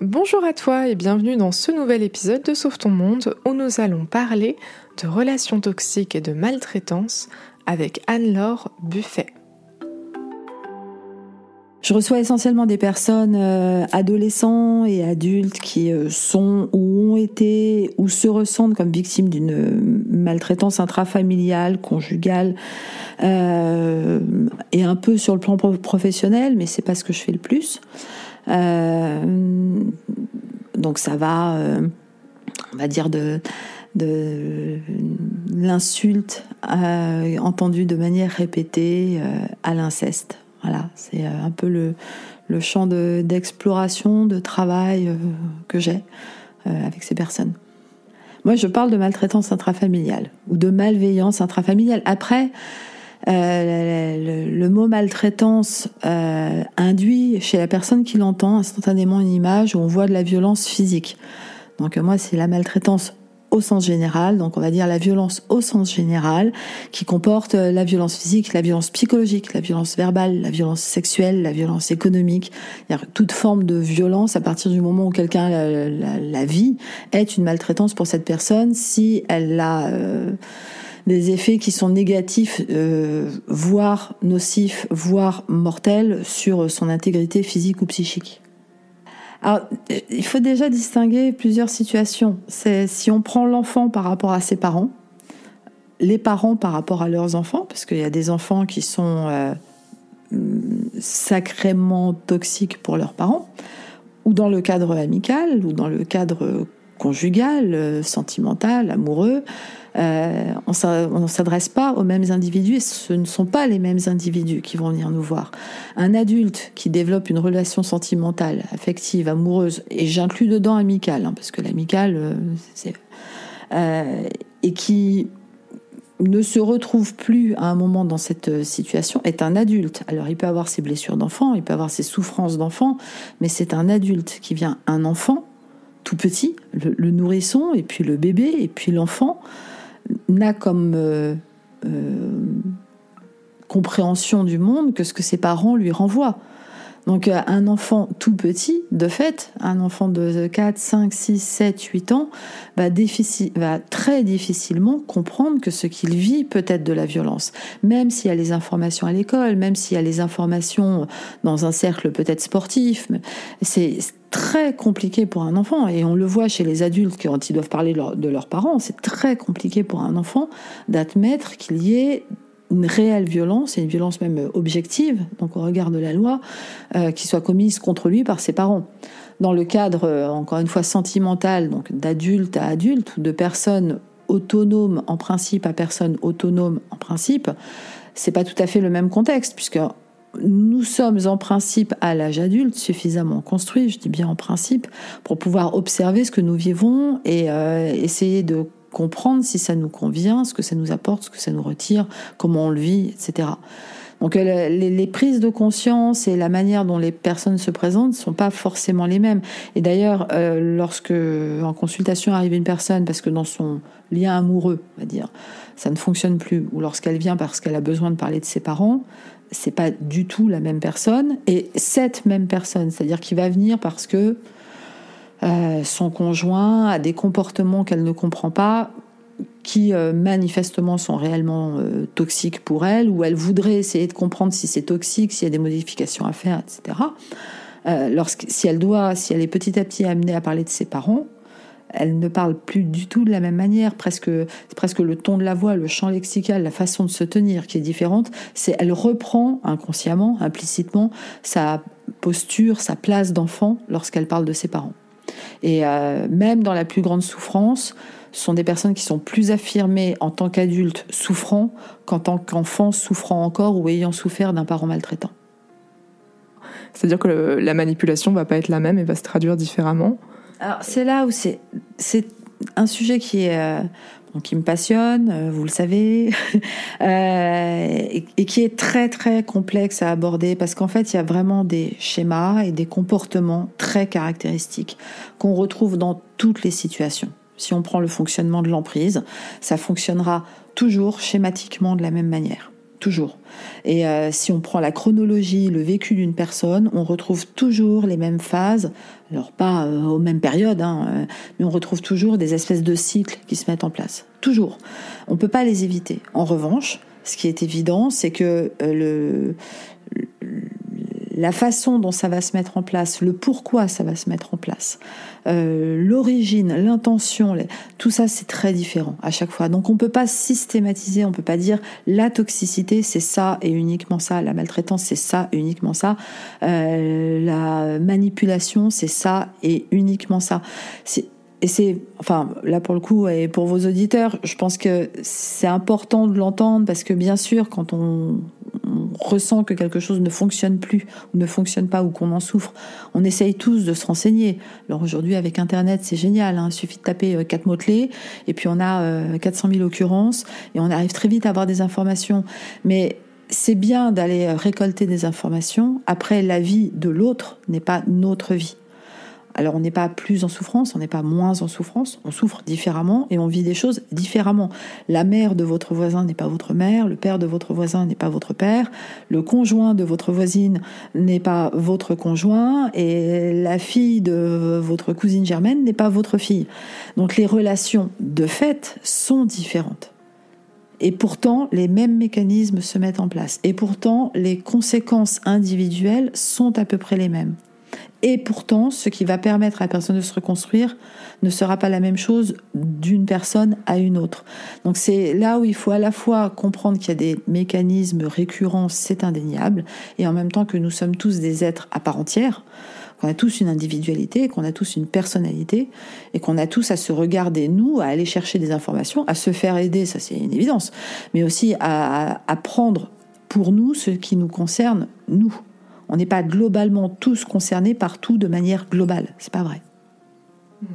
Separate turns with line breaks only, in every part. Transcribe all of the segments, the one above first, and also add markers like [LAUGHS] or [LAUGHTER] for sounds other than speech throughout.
Bonjour à toi et bienvenue dans ce nouvel épisode de Sauve ton monde où nous allons parler de relations toxiques et de maltraitance avec Anne-Laure Buffet.
Je reçois essentiellement des personnes euh, adolescents et adultes qui euh, sont ou ont été ou se ressentent comme victimes d'une maltraitance intrafamiliale, conjugale euh, et un peu sur le plan professionnel, mais c'est pas ce que je fais le plus. Euh, donc ça va, euh, on va dire de de l'insulte euh, entendue de manière répétée à l'inceste. Voilà, c'est un peu le, le champ d'exploration, de, travail que j'ai avec ces personnes. Moi, je parle de maltraitance intrafamiliale ou de malveillance intrafamiliale. Après, euh, le, mot maltraitance euh, induit chez la personne qui l'entend instantanément une image où on voit de la violence physique. Donc moi, c'est la maltraitance au sens général, donc on va dire la violence au sens général, qui comporte euh, la violence physique, la violence psychologique, la violence verbale, la violence sexuelle, la violence économique, toute forme de violence à partir du moment où quelqu'un la, vit est une maltraitance pour cette personne si elle l'a des effets qui sont négatifs, euh, voire nocifs, voire mortels sur son intégrité physique ou psychique. Alors, il faut déjà distinguer plusieurs situations. C'est si on prend l'enfant par rapport à ses parents, les parents par rapport à leurs enfants, parce qu'il y a des enfants qui sont euh, sacrément toxiques pour leurs parents, ou dans le cadre amical, ou dans le cadre conjugal, euh, sentimental, amoureux, euh, on ne s'adresse pas aux mêmes individus et ce ne sont pas les mêmes individus qui vont venir nous voir. Un adulte qui développe une relation sentimentale, affective, amoureuse, et j'inclus dedans amicale, hein, parce que l'amical, euh. Euh, et qui ne se retrouve plus à un moment dans cette situation est un adulte. Alors il peut avoir ses blessures d'enfant, il peut avoir ses souffrances d'enfant, mais c'est un adulte qui vient un enfant tout petit, le nourrisson, et puis le bébé, et puis l'enfant, n'a comme euh, euh, compréhension du monde que ce que ses parents lui renvoient. Donc euh, un enfant tout petit, de fait, un enfant de 4, 5, 6, 7, 8 ans, va, va très difficilement comprendre que ce qu'il vit peut être de la violence. Même s'il y a les informations à l'école, même s'il y a les informations dans un cercle peut-être sportif, c'est très compliqué pour un enfant, et on le voit chez les adultes quand ils doivent parler de leurs parents, c'est très compliqué pour un enfant d'admettre qu'il y ait une réelle violence, et une violence même objective, donc au regard de la loi, euh, qui soit commise contre lui par ses parents. Dans le cadre, euh, encore une fois, sentimental, donc d'adulte à adulte, de personnes autonomes en principe à personnes autonomes en principe, c'est pas tout à fait le même contexte, puisque nous sommes en principe à l'âge adulte suffisamment construits, je dis bien en principe, pour pouvoir observer ce que nous vivons et euh, essayer de comprendre si ça nous convient, ce que ça nous apporte, ce que ça nous retire, comment on le vit, etc. Donc euh, les, prises de conscience et la manière dont les personnes se présentent ne sont pas forcément les mêmes. Et d'ailleurs, euh, lorsque en consultation arrive une personne parce que dans son lien amoureux, on va dire, ça ne fonctionne plus, ou lorsqu'elle vient parce qu'elle a besoin de parler de ses parents, c'est pas du tout la même personne. Et cette même personne, c'est-à-dire qui va venir parce que euh, son conjoint a des comportements qu'elle ne comprend pas, qui euh, manifestement sont réellement euh, toxiques pour elle, ou elle voudrait essayer de comprendre si c'est toxique, s'il y a des modifications à faire, etc. si elle doit, si elle est petit à petit amenée à parler de ses parents, elle ne parle plus du tout de la même manière, presque, presque le ton de la voix, le champ lexical, la façon de se tenir qui est différente. C'est, elle reprend inconsciemment, implicitement, sa posture, sa place d'enfant lorsqu'elle parle de ses parents. Et euh, même dans la plus grande souffrance, ce sont des personnes qui sont plus affirmées en tant qu'adultes souffrant qu'en tant qu'enfants souffrant encore ou ayant souffert d'un parent maltraitant.
C'est-à-dire que la manipulation va pas être la même et va se traduire différemment.
Alors c'est là où c'est c'est un sujet qui est euh, qui me passionne, euh, vous le savez, [LAUGHS] euh, et, qui est très très complexe à aborder parce qu'en fait il y a vraiment des schémas et des comportements très caractéristiques qu'on retrouve dans toutes les situations. Si on prend le fonctionnement de l'emprise, ça fonctionnera toujours schématiquement de la même manière. Toujours. Et euh, si on prend la chronologie, le vécu d'une personne, on retrouve toujours les mêmes phases, alors pas euh, aux mêmes périodes, hein, euh, mais on retrouve toujours des espèces de cycles qui se mettent en place. Toujours. On ne peut pas les éviter. En revanche, ce qui est évident, c'est que le, la façon dont ça va se mettre en place, le pourquoi ça va se mettre en place, euh, l'origine, l'intention, tout ça c'est très différent à chaque fois. Donc on peut pas systématiser, on peut pas dire la toxicité c'est ça et uniquement ça, la maltraitance c'est ça et uniquement ça, euh, la manipulation c'est ça et uniquement ça. Et c'est, enfin, là pour le coup, et pour vos auditeurs, je pense que c'est important de l'entendre parce que bien sûr, quand on, ressent que quelque chose ne fonctionne plus ou ne fonctionne pas ou qu'on en souffre, on essaye tous de se renseigner. Alors aujourd'hui, avec Internet, c'est génial. Hein. il suffit de taper euh, quatre mots-clés et puis on a 400 euh, 000 occurrences et on arrive très vite à avoir des informations. Mais c'est bien d'aller euh, récolter des informations. Après, la vie de l'autre n'est pas notre vie. Alors on n'est pas plus en souffrance, on n'est pas moins en souffrance, on souffre différemment et on vit des choses différemment. La mère de votre voisin n'est pas votre mère, le père de votre voisin n'est pas votre père, le conjoint de votre voisine n'est pas votre conjoint et la fille de votre cousine germaine n'est pas votre fille. Donc les relations de fait sont différentes. Et pourtant, les mêmes mécanismes se mettent en place. Et pourtant, les conséquences individuelles sont à peu près les mêmes. Et pourtant, ce qui va permettre à la personne de se reconstruire ne sera pas la même chose d'une personne à une autre. Donc c'est là où il faut à la fois comprendre qu'il y a des mécanismes récurrents, c'est indéniable, et en même temps que nous sommes tous des êtres à part entière, qu'on a tous une individualité, qu'on a tous une personnalité, et qu'on a tous à se regarder, nous, à aller chercher des informations, à se faire aider, ça c'est une évidence, mais aussi à, à prendre pour nous ce qui nous concerne, nous. On n'est pas globalement tous concernés par tout de manière globale. C'est pas vrai. Hmm.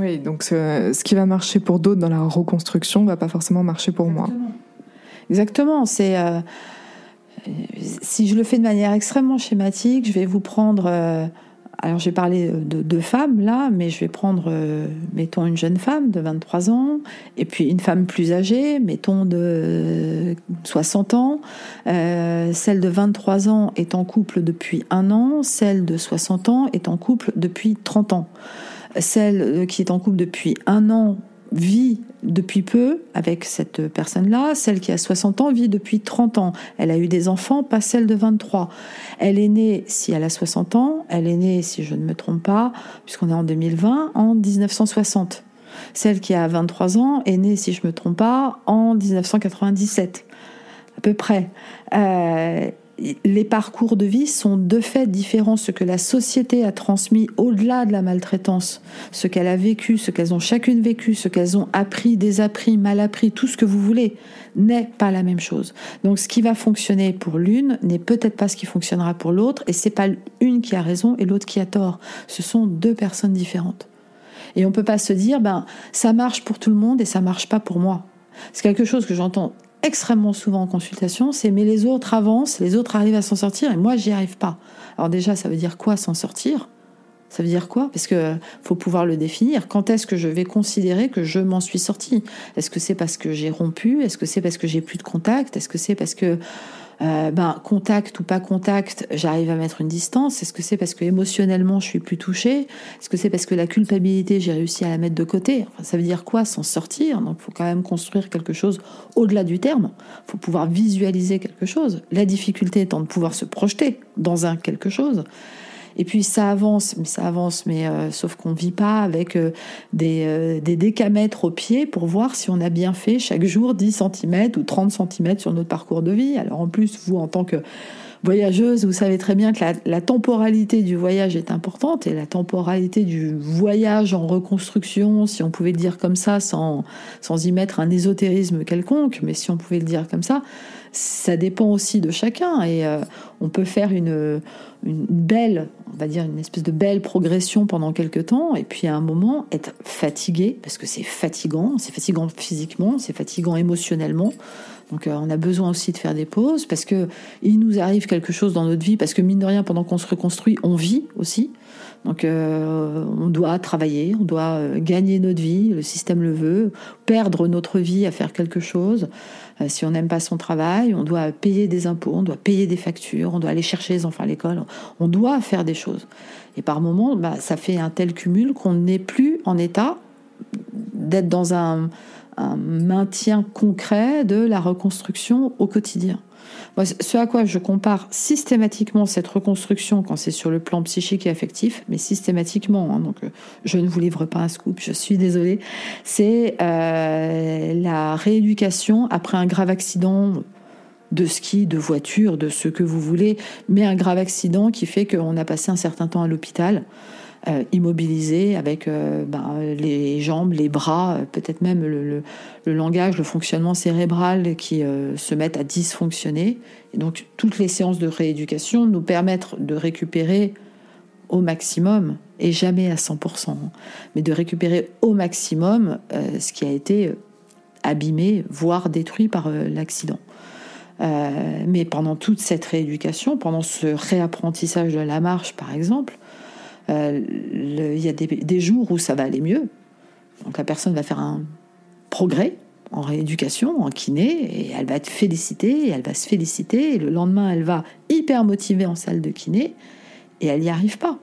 Oui, donc ce, qui va marcher pour d'autres dans la reconstruction ne va pas forcément marcher pour moi.
Exactement. C'est euh, si je le fais de manière extrêmement schématique, je vais vous prendre euh, alors j'ai parlé de deux femmes là, mais je vais prendre, euh, mettons, une jeune femme de 23 ans, et puis une femme plus âgée, mettons de 60 ans. Euh, celle de 23 ans est en couple depuis un an, celle de 60 ans est en couple depuis 30 ans. Celle euh, qui est en couple depuis un an vit depuis peu avec cette personne-là. Celle qui a 60 ans vit depuis 30 ans. Elle a eu des enfants, pas celle de 23. Elle est née, si elle a 60 ans, elle est née, si je ne me trompe pas, puisqu'on est en 2020, en 1960. Celle qui a 23 ans est née, si je ne me trompe pas, en 1997, à peu près. Euh, les parcours de vie sont de fait différents. Ce que la société a transmis au-delà de la maltraitance, ce qu'elle a vécu, ce qu'elles ont chacune vécu, ce qu'elles ont appris, désappris, mal appris, tout ce que vous voulez, n'est pas la même chose. Donc ce qui va fonctionner pour l'une n'est peut-être pas ce qui fonctionnera pour l'autre, et c'est pas une qui a raison et l'autre qui a tort. Ce sont deux personnes différentes. Et on peut pas se dire, ben, ça marche pour tout le monde et ça marche pas pour moi. C'est quelque chose que j'entends extrêmement souvent en consultation, c'est mais les autres avancent, les autres arrivent à s'en sortir et moi j'y arrive pas. Alors déjà, ça veut dire quoi s'en sortir? Ça veut dire quoi? Parce que faut pouvoir le définir. Quand est-ce que je vais considérer que je m'en suis sorti Est-ce que c'est parce que j'ai rompu? Est-ce que c'est parce que j'ai plus de contact? Est-ce que c'est parce que euh, ben, contact ou pas contact, j'arrive à mettre une distance Est-ce que c'est parce que émotionnellement je suis plus touchée? Est-ce que c'est parce que la culpabilité j'ai réussi à la mettre de côté? Ça veut dire quoi S'en sortir? Donc il faut quand même construire quelque chose au-delà du terme. Il faut pouvoir visualiser quelque chose. La difficulté étant de pouvoir se projeter dans un quelque chose. Et puis ça avance, mais ça avance, mais euh, sauf qu'on vit pas avec euh, des, euh, des décamètres au pied pour voir si on a bien fait chaque jour 10 cm ou 30 cm sur notre parcours de vie. Alors en plus, vous en tant que voyageuse, vous savez très bien que la, la, temporalité du voyage est importante et la temporalité du voyage en reconstruction, si on pouvait le dire comme ça, sans, sans y mettre un ésotérisme quelconque, mais si on pouvait le dire comme ça, ça dépend aussi de chacun et on peut faire une, belle, on va dire une espèce de belle progression pendant quelques temps, et puis à un moment être fatigué, parce que c'est fatigant, c'est fatigant physiquement, c'est fatigant émotionnellement. Donc euh, on a besoin aussi de faire des pauses, parce que il nous arrive quelque chose dans notre vie, parce que mine de rien, pendant qu'on se reconstruit, on vit aussi. Donc on doit travailler, on doit gagner notre vie, le système le veut, perdre notre vie à faire quelque chose. Si on n'aime pas son travail, on doit payer des impôts, on doit payer des factures, on doit aller chercher les enfants à l'école, on doit faire des choses. Et par moments, bah, ça fait un tel cumul qu'on n'est plus en état d'être dans un, maintien concret de la reconstruction au quotidien. Ce à quoi je compare systématiquement cette reconstruction quand c'est sur le plan psychique et affectif, mais systématiquement, hein, donc euh, je ne vous livre pas un scoop, je suis désolée, c'est euh, la rééducation après un grave accident de ski, de voiture, de ce que vous voulez, mais un grave accident qui fait qu'on a passé un certain temps à l'hôpital. Euh, immobilisé avec euh, ben, les jambes, les bras, euh, peut-être même le, langage, le fonctionnement cérébral qui se mettent à dysfonctionner. Et donc toutes les séances de rééducation nous permettent de récupérer au maximum, et jamais à 100%, hein, mais de récupérer au maximum ce qui a été abîmé, voire détruit par l'accident. mais pendant toute cette rééducation, pendant ce réapprentissage de la marche par exemple, euh, il y a des, jours où ça va aller mieux. Donc la personne va faire un progrès en rééducation, en kiné, et elle va être félicitée, et elle va se féliciter, et le lendemain, elle va hyper motivée en salle de kiné, et elle n'y arrive pas.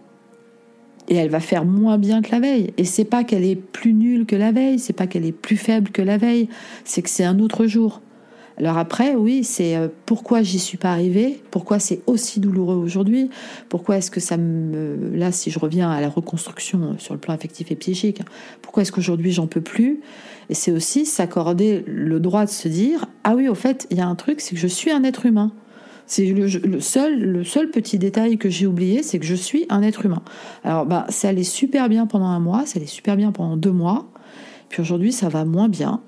Et elle va faire moins bien que la veille. Et c'est pas qu'elle est plus nulle que la veille, c'est pas qu'elle est plus faible que la veille, c'est que c'est un autre jour. Alors après, oui, c'est euh, pourquoi j'y suis pas arrivée, pourquoi c'est aussi douloureux aujourd'hui, pourquoi est-ce que ça me... Là, si je reviens à la reconstruction euh, sur le plan affectif et psychique, pourquoi est-ce qu'aujourd'hui j'en peux plus? Et c'est aussi s'accorder le droit de se dire, ah oui, au fait, il y a un truc, c'est que je suis un être humain. C'est le, seul, le seul petit détail que j'ai oublié, c'est que je suis un être humain. Alors, bah, ça allait super bien pendant un mois, ça allait super bien pendant deux mois. Puis aujourd'hui, ça va moins bien.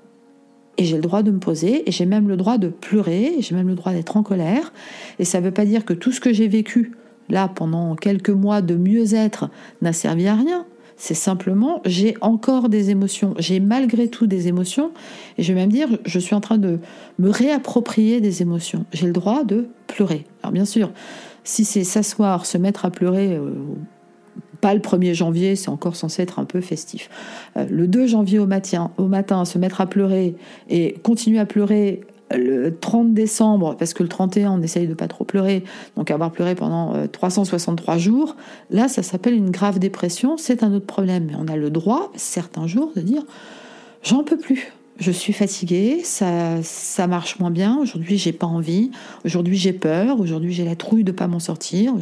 Et j'ai le droit de me poser, et j'ai même le droit de pleurer, j'ai même le droit d'être en colère. Et ça ne veut pas dire que tout ce que j'ai vécu là pendant quelques mois de mieux-être n'a servi à rien. C'est simplement, j'ai encore des émotions, j'ai malgré tout des émotions, et je vais même dire, je suis en train de me réapproprier des émotions. J'ai le droit de pleurer. Alors bien sûr, si c'est s'asseoir, se mettre à pleurer euh, pas le 1er janvier, c'est encore censé être un peu festif. Euh, le 2 janvier au matin, au matin, se mettre à pleurer et continuer à pleurer le 30 décembre, parce que le 31, on essaye de pas trop pleurer, donc avoir pleuré pendant 363 euh, jours, là, ça s'appelle une grave dépression, c'est un autre problème. Mais on a le droit, certains jours, de dire j'en peux plus je suis fatiguée, ça, ça marche moins bien. Aujourd'hui, j'ai pas envie. Aujourd'hui, j'ai peur. Aujourd'hui, j'ai la trouille de pas m'en sortir.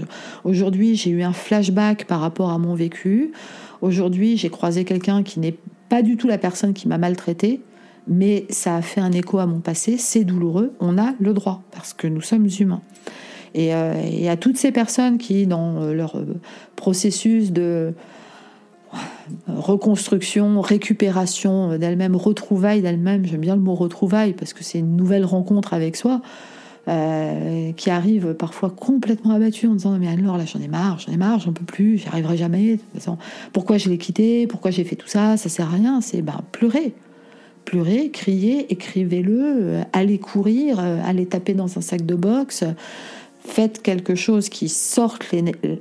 Aujourd'hui, j'ai eu un flashback par rapport à mon vécu. Aujourd'hui, j'ai croisé quelqu'un qui n'est pas du tout la personne qui m'a maltraité, mais ça a fait un écho à mon passé. C'est douloureux. On a le droit parce que nous sommes humains. Et, euh, et à toutes ces personnes qui, dans leur processus de reconstruction, récupération d'elle-même, retrouvaille d'elle-même, j'aime bien le mot retrouvaille parce que c'est une nouvelle rencontre avec soi, euh, qui arrive parfois complètement abattue en disant mais alors là j'en ai marre, j'en ai marre, j'en peux plus, j'y arriverai jamais. pourquoi je l'ai quitté, pourquoi j'ai fait tout ça, ça sert à rien. C'est ben pleurer, pleurer, crier, écrivez-le, euh, allez courir, euh, allez taper dans un sac de boxe, faites quelque chose qui sorte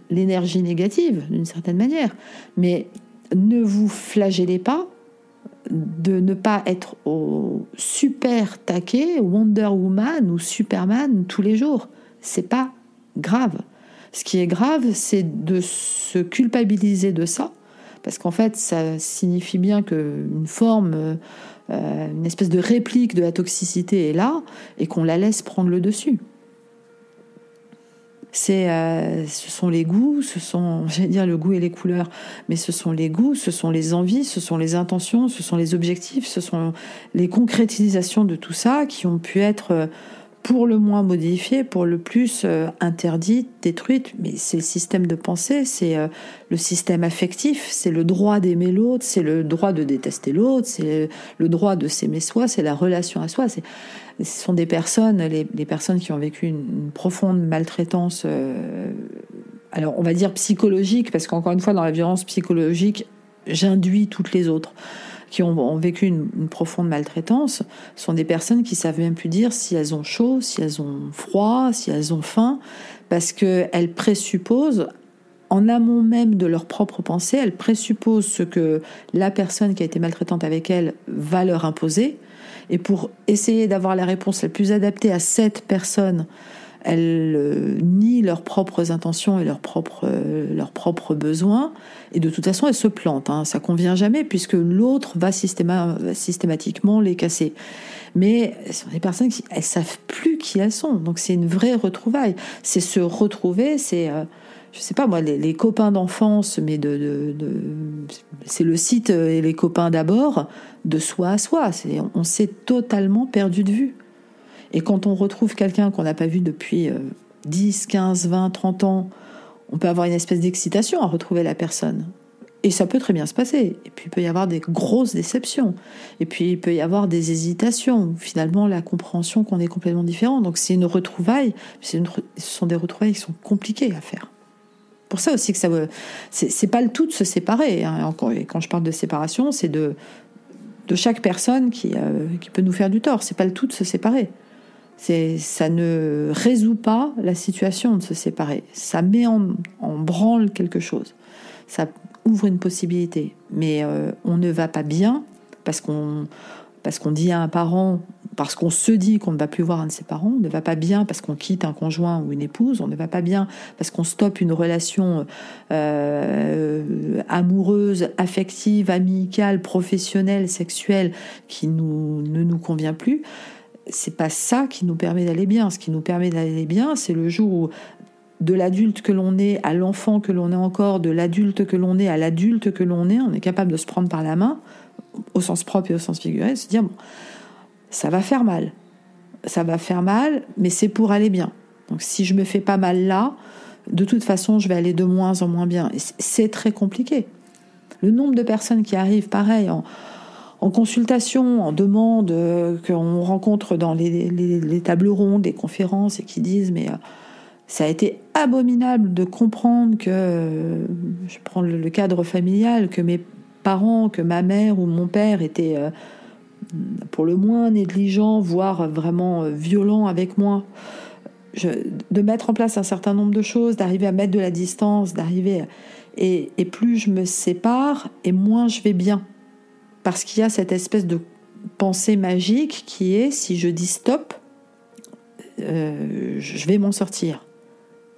l'énergie négative d'une certaine manière, mais ne vous flagellez pas de ne pas être au super taquet Wonder Woman ou Superman tous les jours. C'est pas grave. Ce qui est grave, c'est de se culpabiliser de ça, parce qu'en fait, ça signifie bien qu'une forme, euh, une espèce de réplique de la toxicité est là et qu'on la laisse prendre le dessus c'est, euh, ce sont les goûts, ce sont, [LAUGHS] j'allais dire le goût et les couleurs, mais ce sont les goûts, ce sont les envies, ce sont les intentions, ce sont les objectifs, ce sont les concrétisations de tout ça qui ont pu être euh, pour le moins modifiées, pour le plus euh, interdites, détruites. Mais c'est le système de pensée, c'est le système affectif, c'est le droit d'aimer l'autre, c'est le droit de détester l'autre, c'est le droit de s'aimer soi, c'est la relation à soi. Ce sont des personnes, les, personnes qui ont vécu une, profonde maltraitance, euh, alors on va dire psychologique, parce qu'encore une fois, dans la violence psychologique, j'induis toutes les autres qui ont, vécu une, profonde maltraitance, sont des personnes qui savent même plus dire si elles ont chaud, si elles ont froid, si elles ont faim, parce qu'elles présupposent en amont même de leur propre pensée, elles présupposent ce que la personne qui a été maltraitante avec elles va leur imposer. Et pour essayer d'avoir la réponse la plus adaptée à cette personne, elles euh, nient leurs propres intentions et leurs propres, euh, leurs propres besoins. Et de toute façon, elles se plantent. Hein. Ça convient jamais puisque l'autre va systématiquement les casser. Mais ce sont des personnes qui elles savent plus qui elles sont. Donc c'est une vraie retrouvaille. C'est se retrouver, c'est euh, je sais pas moi, les, copains d'enfance, mais de, c'est le site et les copains d'abord, de soi à soi. On s'est totalement perdu de vue. Et quand on retrouve quelqu'un qu'on n'a pas vu depuis 10, 15, 20, 30 ans, on peut avoir une espèce d'excitation à retrouver la personne. Et ça peut très bien se passer. Et puis il peut y avoir des grosses déceptions. Et puis il peut y avoir des hésitations. Finalement, la compréhension qu'on est complètement différent. Donc c'est une retrouvaille. ce sont des retrouvailles qui sont compliquées à faire. Pour ça aussi que ça, c'est pas le tout de se séparer. Hein. Et quand je parle de séparation, c'est de de chaque personne qui, euh, qui peut nous faire du tort. C'est pas le tout de se séparer ça ne résout pas la situation de se séparer. Ça met en, branle quelque chose. Ça ouvre une possibilité. Mais euh, on ne va pas bien parce qu'on parce qu'on dit à un parent, parce qu'on se dit qu'on ne va plus voir un de ses parents, on ne va pas bien parce qu'on quitte un conjoint ou une épouse, on ne va pas bien parce qu'on stoppe une relation euh, amoureuse, affective, amicale, professionnelle, sexuelle qui ne nous convient plus c'est pas ça qui nous permet d'aller bien. Ce qui nous permet d'aller bien, c'est le jour où de l'adulte que l'on est à l'enfant que l'on est encore, de l'adulte que l'on est à l'adulte que l'on est, on est capable de se prendre par la main, au sens propre et au sens figuré, se dire bon, ça va faire mal, ça va faire mal, mais c'est pour aller bien. Donc si je me fais pas mal là, de toute façon, je vais aller de moins en moins bien. C'est très compliqué. Le nombre de personnes qui arrivent, pareil, en, en consultation, en demande euh, qu'on rencontre dans les, tables rondes, des conférences, et qui disent mais euh, ça a été abominable de comprendre que, euh, je prends le, cadre familial, que mes parents, que ma mère ou mon père étaient pour le moins négligents, voire vraiment violents avec moi. de mettre en place un certain nombre de choses, d'arriver à mettre de la distance, d'arriver... et plus je me sépare, et moins je vais bien parce qu'il y a cette espèce de pensée magique qui est si je dis stop, euh, je vais m'en sortir.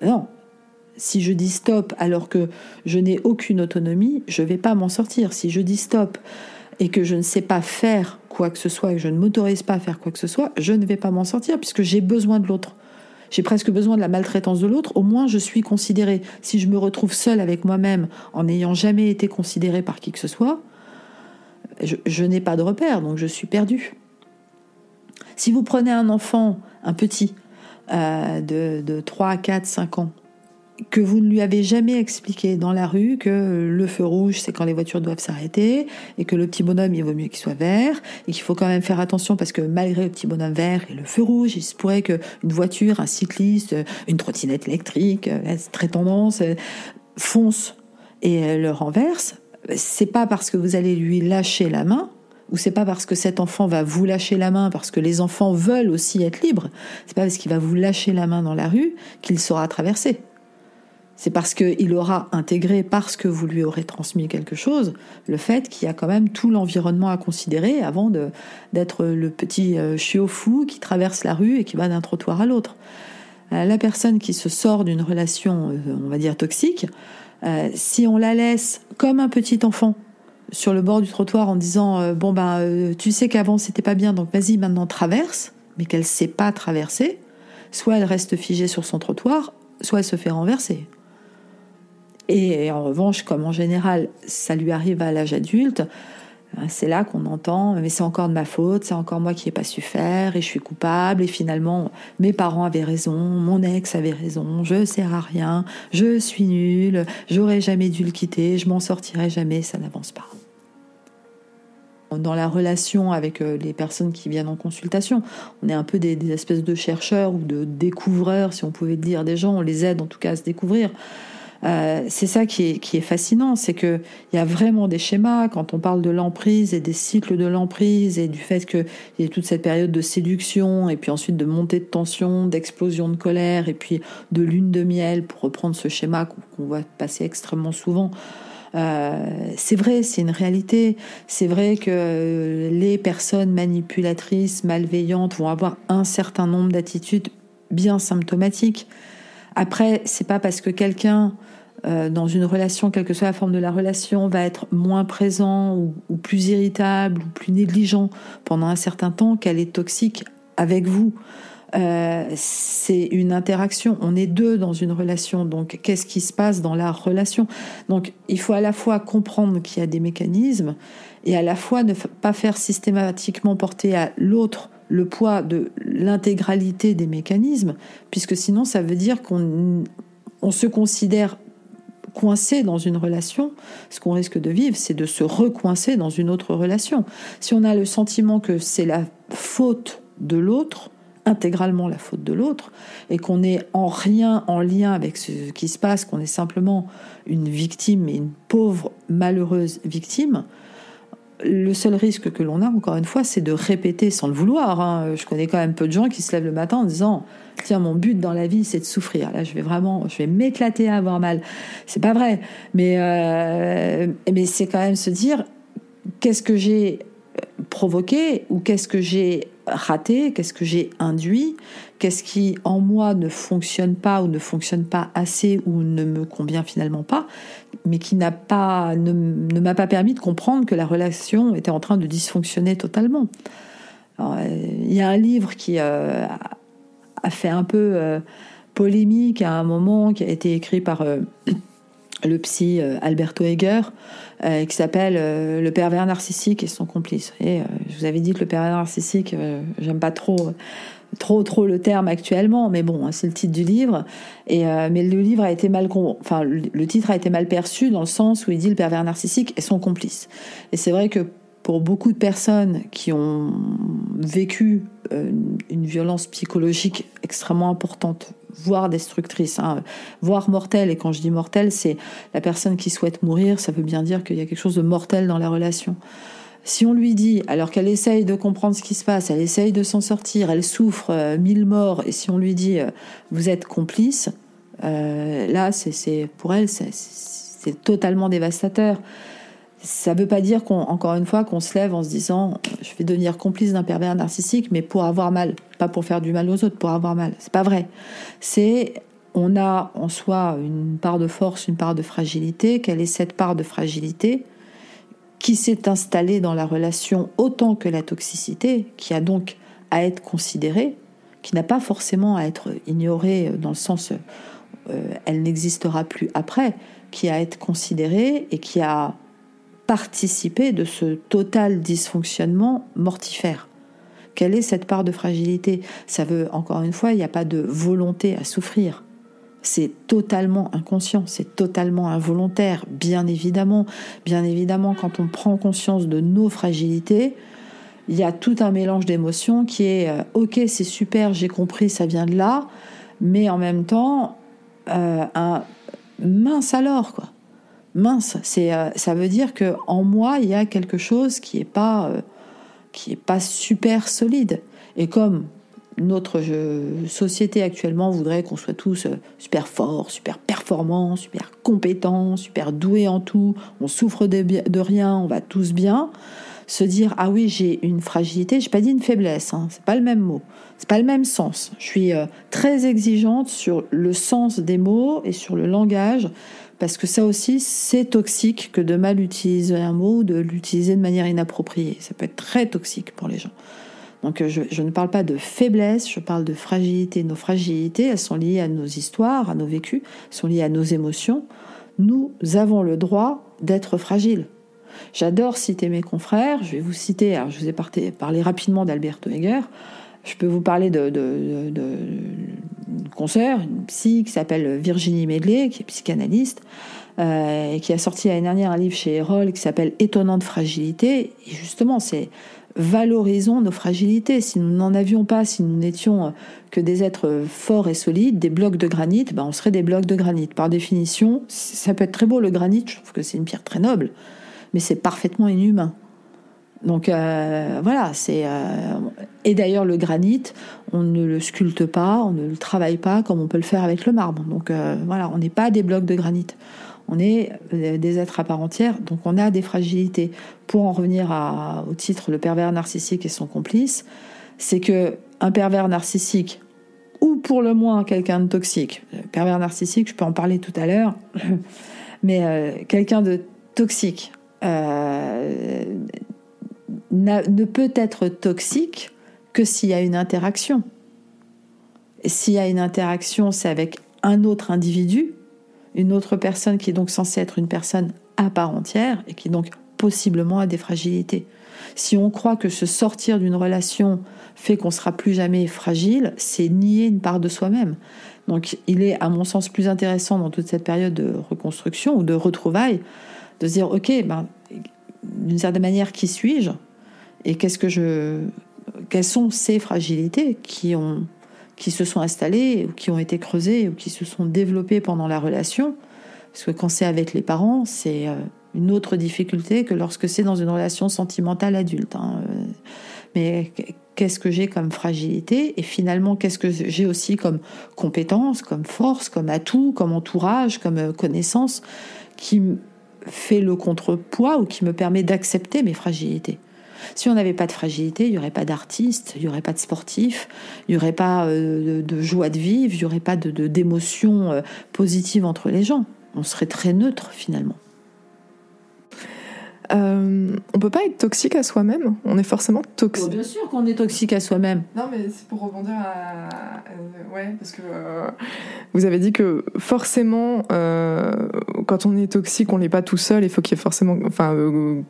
Non, si je dis stop alors que je n'ai aucune autonomie, je ne vais pas m'en sortir. Si je dis stop et que je ne sais pas faire quoi que ce soit et que je ne m'autorise pas à faire quoi que ce soit, je ne vais pas m'en sortir puisque j'ai besoin de l'autre. J'ai presque besoin de la maltraitance de l'autre, au moins je suis considérée. Si je me retrouve seule avec moi-même en n'ayant jamais été considérée par qui que ce soit, je, n'ai pas de repère, donc je suis perdue. Si vous prenez un enfant, un petit, euh, de, de 3, 4, 5 ans, que vous ne lui avez jamais expliqué dans la rue que le feu rouge, c'est quand les voitures doivent s'arrêter, et que le petit bonhomme, il vaut mieux qu'il soit vert, et qu'il faut quand même faire attention parce que malgré le petit bonhomme vert et le feu rouge, il se pourrait qu'une voiture, un cycliste, une trottinette électrique, euh, très tendance, euh, fonce et le renverse, c'est pas parce que vous allez lui lâcher la main, ou c'est pas parce que cet enfant va vous lâcher la main, parce que les enfants veulent aussi être libres, c'est pas parce qu'il va vous lâcher la main dans la rue qu'il saura traverser. C'est parce qu'il aura intégré, parce que vous lui aurez transmis quelque chose, le fait qu'il y a quand même tout l'environnement à considérer avant d'être le petit euh, chiot fou qui traverse la rue et qui va d'un trottoir à l'autre. Euh, la personne qui se sort d'une relation, euh, on va dire, toxique, euh, si on la laisse comme un petit enfant sur le bord du trottoir en disant euh, bon ben euh, tu sais qu'avant c'était pas bien donc vas-y maintenant traverse mais qu'elle sait pas traverser soit elle reste figée sur son trottoir soit elle se fait renverser. Et en revanche comme en général ça lui arrive à l'âge adulte c'est là qu'on entend, mais c'est encore de ma faute, c'est encore moi qui n'ai pas su faire et je suis coupable et finalement mes parents avaient raison, mon ex avait raison, je sers à rien, je suis nulle, j'aurais jamais dû le quitter, je m'en sortirai jamais, ça n'avance pas. Dans la relation avec euh, les personnes qui viennent en consultation, on est un peu des, espèces de chercheurs ou de découvreurs, si on pouvait dire, des gens, on les aide en tout cas à se découvrir. Euh, c'est ça qui est, qui est fascinant, c'est qu'il y a vraiment des schémas quand on parle de l'emprise et des cycles de l'emprise et du fait qu'il y ait toute cette période de séduction et puis ensuite de montée de tension, d'explosion de colère et puis de lune de miel pour reprendre ce schéma qu'on voit passer extrêmement souvent. Euh, c'est vrai, c'est une réalité. C'est vrai que les personnes manipulatrices, malveillantes vont avoir un certain nombre d'attitudes bien symptomatiques. Après, c'est pas parce que quelqu'un euh, dans une relation, quelle que soit la forme de la relation, va être moins présent ou, plus irritable ou plus négligent pendant un certain temps qu'elle est toxique avec vous. Euh, c'est une interaction. On est deux dans une relation. Donc, qu'est-ce qui se passe dans la relation? Donc, il faut à la fois comprendre qu'il y a des mécanismes et à la fois ne pas faire systématiquement porter à l'autre le poids de l'intégralité des mécanismes, puisque sinon ça veut dire qu'on on se considère coincé dans une relation, ce qu'on risque de vivre, c'est de se recoincer dans une autre relation. Si on a le sentiment que c'est la faute de l'autre, intégralement la faute de l'autre, et qu'on est en rien en lien avec ce qui se passe, qu'on est simplement une victime et une pauvre, malheureuse victime, le seul risque que l'on a, encore une fois, c'est de répéter sans le vouloir. Hein. Je connais quand même peu de gens qui se lèvent le matin en disant Tiens, mon but dans la vie, c'est de souffrir. Là, je vais vraiment, je vais m'éclater à avoir mal. C'est pas vrai. Mais, euh, mais c'est quand même se dire Qu'est-ce que j'ai provoqué ou qu'est-ce que j'ai raté, qu'est-ce que j'ai induit, qu'est-ce qui en moi ne fonctionne pas ou ne fonctionne pas assez ou ne me convient finalement pas, mais qui n'a pas, ne, m'a pas permis de comprendre que la relation était en train de dysfonctionner totalement. Euh, il y a un livre qui euh, a fait un peu euh, polémique à un moment, qui a été écrit par [COUGHS] le psy Alberto Heger, qui s'appelle Le pervers narcissique et son complice. Et je vous avais dit que le pervers narcissique, j'aime pas trop trop trop le terme actuellement, mais bon, c'est le titre du livre. Et euh, mais le livre a été mal, enfin le titre a été mal perçu dans le sens où il dit le pervers narcissique est son complice. Et c'est vrai que pour beaucoup de personnes qui ont vécu euh, une violence psychologique extrêmement importante, voire destructrice, hein, voire mortelle, et quand je dis mortelle, c'est la personne qui souhaite mourir, ça veut bien dire qu'il y a quelque chose de mortel dans la relation. Si on lui dit, alors qu'elle essaye de comprendre ce qui se passe, elle essaye de s'en sortir, elle souffre euh, mille morts, et si on lui dit, euh, vous êtes complice, euh, là, c'est pour elle, c'est totalement dévastateur. Ça ne veut pas dire qu'encore une fois qu'on se lève en se disant, je vais devenir complice d'un pervers narcissique, mais pour avoir mal, pas pour faire du mal aux autres, pour avoir mal. C'est pas vrai. C'est on a en soi une part de force, une part de fragilité. Quelle est cette part de fragilité qui s'est installée dans la relation autant que la toxicité, qui a donc à être considérée, qui n'a pas forcément à être ignorée dans le sens euh, elle n'existera plus après, qui a être considérée et qui a participé de ce total dysfonctionnement mortifère. Quelle est cette part de fragilité? Ça veut, encore une fois, il n'y a pas de volonté à souffrir c'est totalement inconscient, c'est totalement involontaire, bien évidemment. Bien évidemment, quand on prend conscience de nos fragilités, il y a tout un mélange d'émotions qui est euh, ok, c'est super, j'ai compris, ça vient de là, mais en même temps, euh, mince alors quoi. Mince, c'est euh, ça veut dire que en moi il y a quelque chose qui est pas qui est pas super solide. Et comme notre société actuellement voudrait qu'on soit tous euh, super forts, super performants, super compétents, super doués en tout, on souffre de, rien, on va tous bien. Se dire ah oui j'ai une fragilité, j'ai pas dit une faiblesse, hein, c'est pas le même mot, c'est pas le même sens. Je suis euh, très exigeante sur le sens des mots et sur le langage parce que ça aussi c'est toxique que de mal utiliser un mot ou de l'utiliser de manière inappropriée. Ça peut être très toxique pour les gens. Donc je, ne parle pas de faiblesse, je parle de fragilité. Nos fragilités, elles sont liées à nos histoires, à nos vécus, sont liées à nos émotions. Nous avons le droit d'être fragiles. J'adore citer mes confrères. Je vais vous citer, alors je vous ai parlé, rapidement d'Alberto Heger. Je peux vous parler de, de, une psy qui s'appelle Virginie Medley, qui est psychanalyste, euh, et qui a sorti l'année dernière un livre chez Erol qui s'appelle Étonnante fragilité. Et justement, c'est valorisons nos fragilités. Si nous n'en avions pas, si nous n'étions que des êtres forts et solides, des blocs de granit, ben on serait des blocs de granit. Par définition, ça peut être très beau le granit, je trouve que c'est une pierre très noble, mais c'est parfaitement inhumain. Donc euh, voilà, c'est euh, et d'ailleurs le granit, on ne le sculpte pas, on ne le travaille pas comme on peut le faire avec le marbre. Donc euh, voilà, on n'est pas des blocs de granit, on est des êtres à part entière, donc on a des fragilités. Pour en revenir au titre le pervers narcissique et son complice, c'est que un pervers narcissique ou pour le moins quelqu'un de toxique, pervers narcissique, je peux en parler tout à l'heure, [LAUGHS] mais quelqu'un de toxique ne peut être toxique que s'il y a une interaction. S'il y a une interaction, c'est avec un autre individu, une autre personne qui est donc censée être une personne à part entière et qui donc possiblement a des fragilités. Si on croit que se sortir d'une relation fait qu'on sera plus jamais fragile, c'est nier une part de soi-même. Donc il est, à mon sens, plus intéressant dans toute cette période de reconstruction ou de retrouvailles de se dire, ok, ben, d'une certaine manière, qui suis-je et qu'est-ce que je, quelles sont ces fragilités qui ont, qui se sont installées ou qui ont été creusées ou qui se sont développées pendant la relation. Parce que quand c'est avec les parents, c'est euh, une autre difficulté que lorsque c'est dans une relation sentimentale adulte. Hein. Mais qu'est-ce que j'ai comme fragilité et finalement qu'est-ce que j'ai aussi comme compétence, comme force, comme atout, comme entourage, comme euh, connaissance qui fait le contrepoids ou qui me permet d'accepter mes fragilités? Si on n'avait pas de fragilité, il n'y aurait pas d'artistes, il n'y aurait pas de sportifs, il n'y aurait pas euh, de joie de vivre, il n'y aurait pas d'émotions de, euh, positives entre les gens. On serait très neutre finalement.
Euh, on peut pas être toxique à soi-même? On est forcément toxique.
bien sûr qu'on est toxique à soi-même.
Non, mais c'est pour rebondir à. ouais, parce que vous avez dit que forcément, quand on est toxique, on n'est pas tout seul. Il faut qu'il y ait forcément, enfin,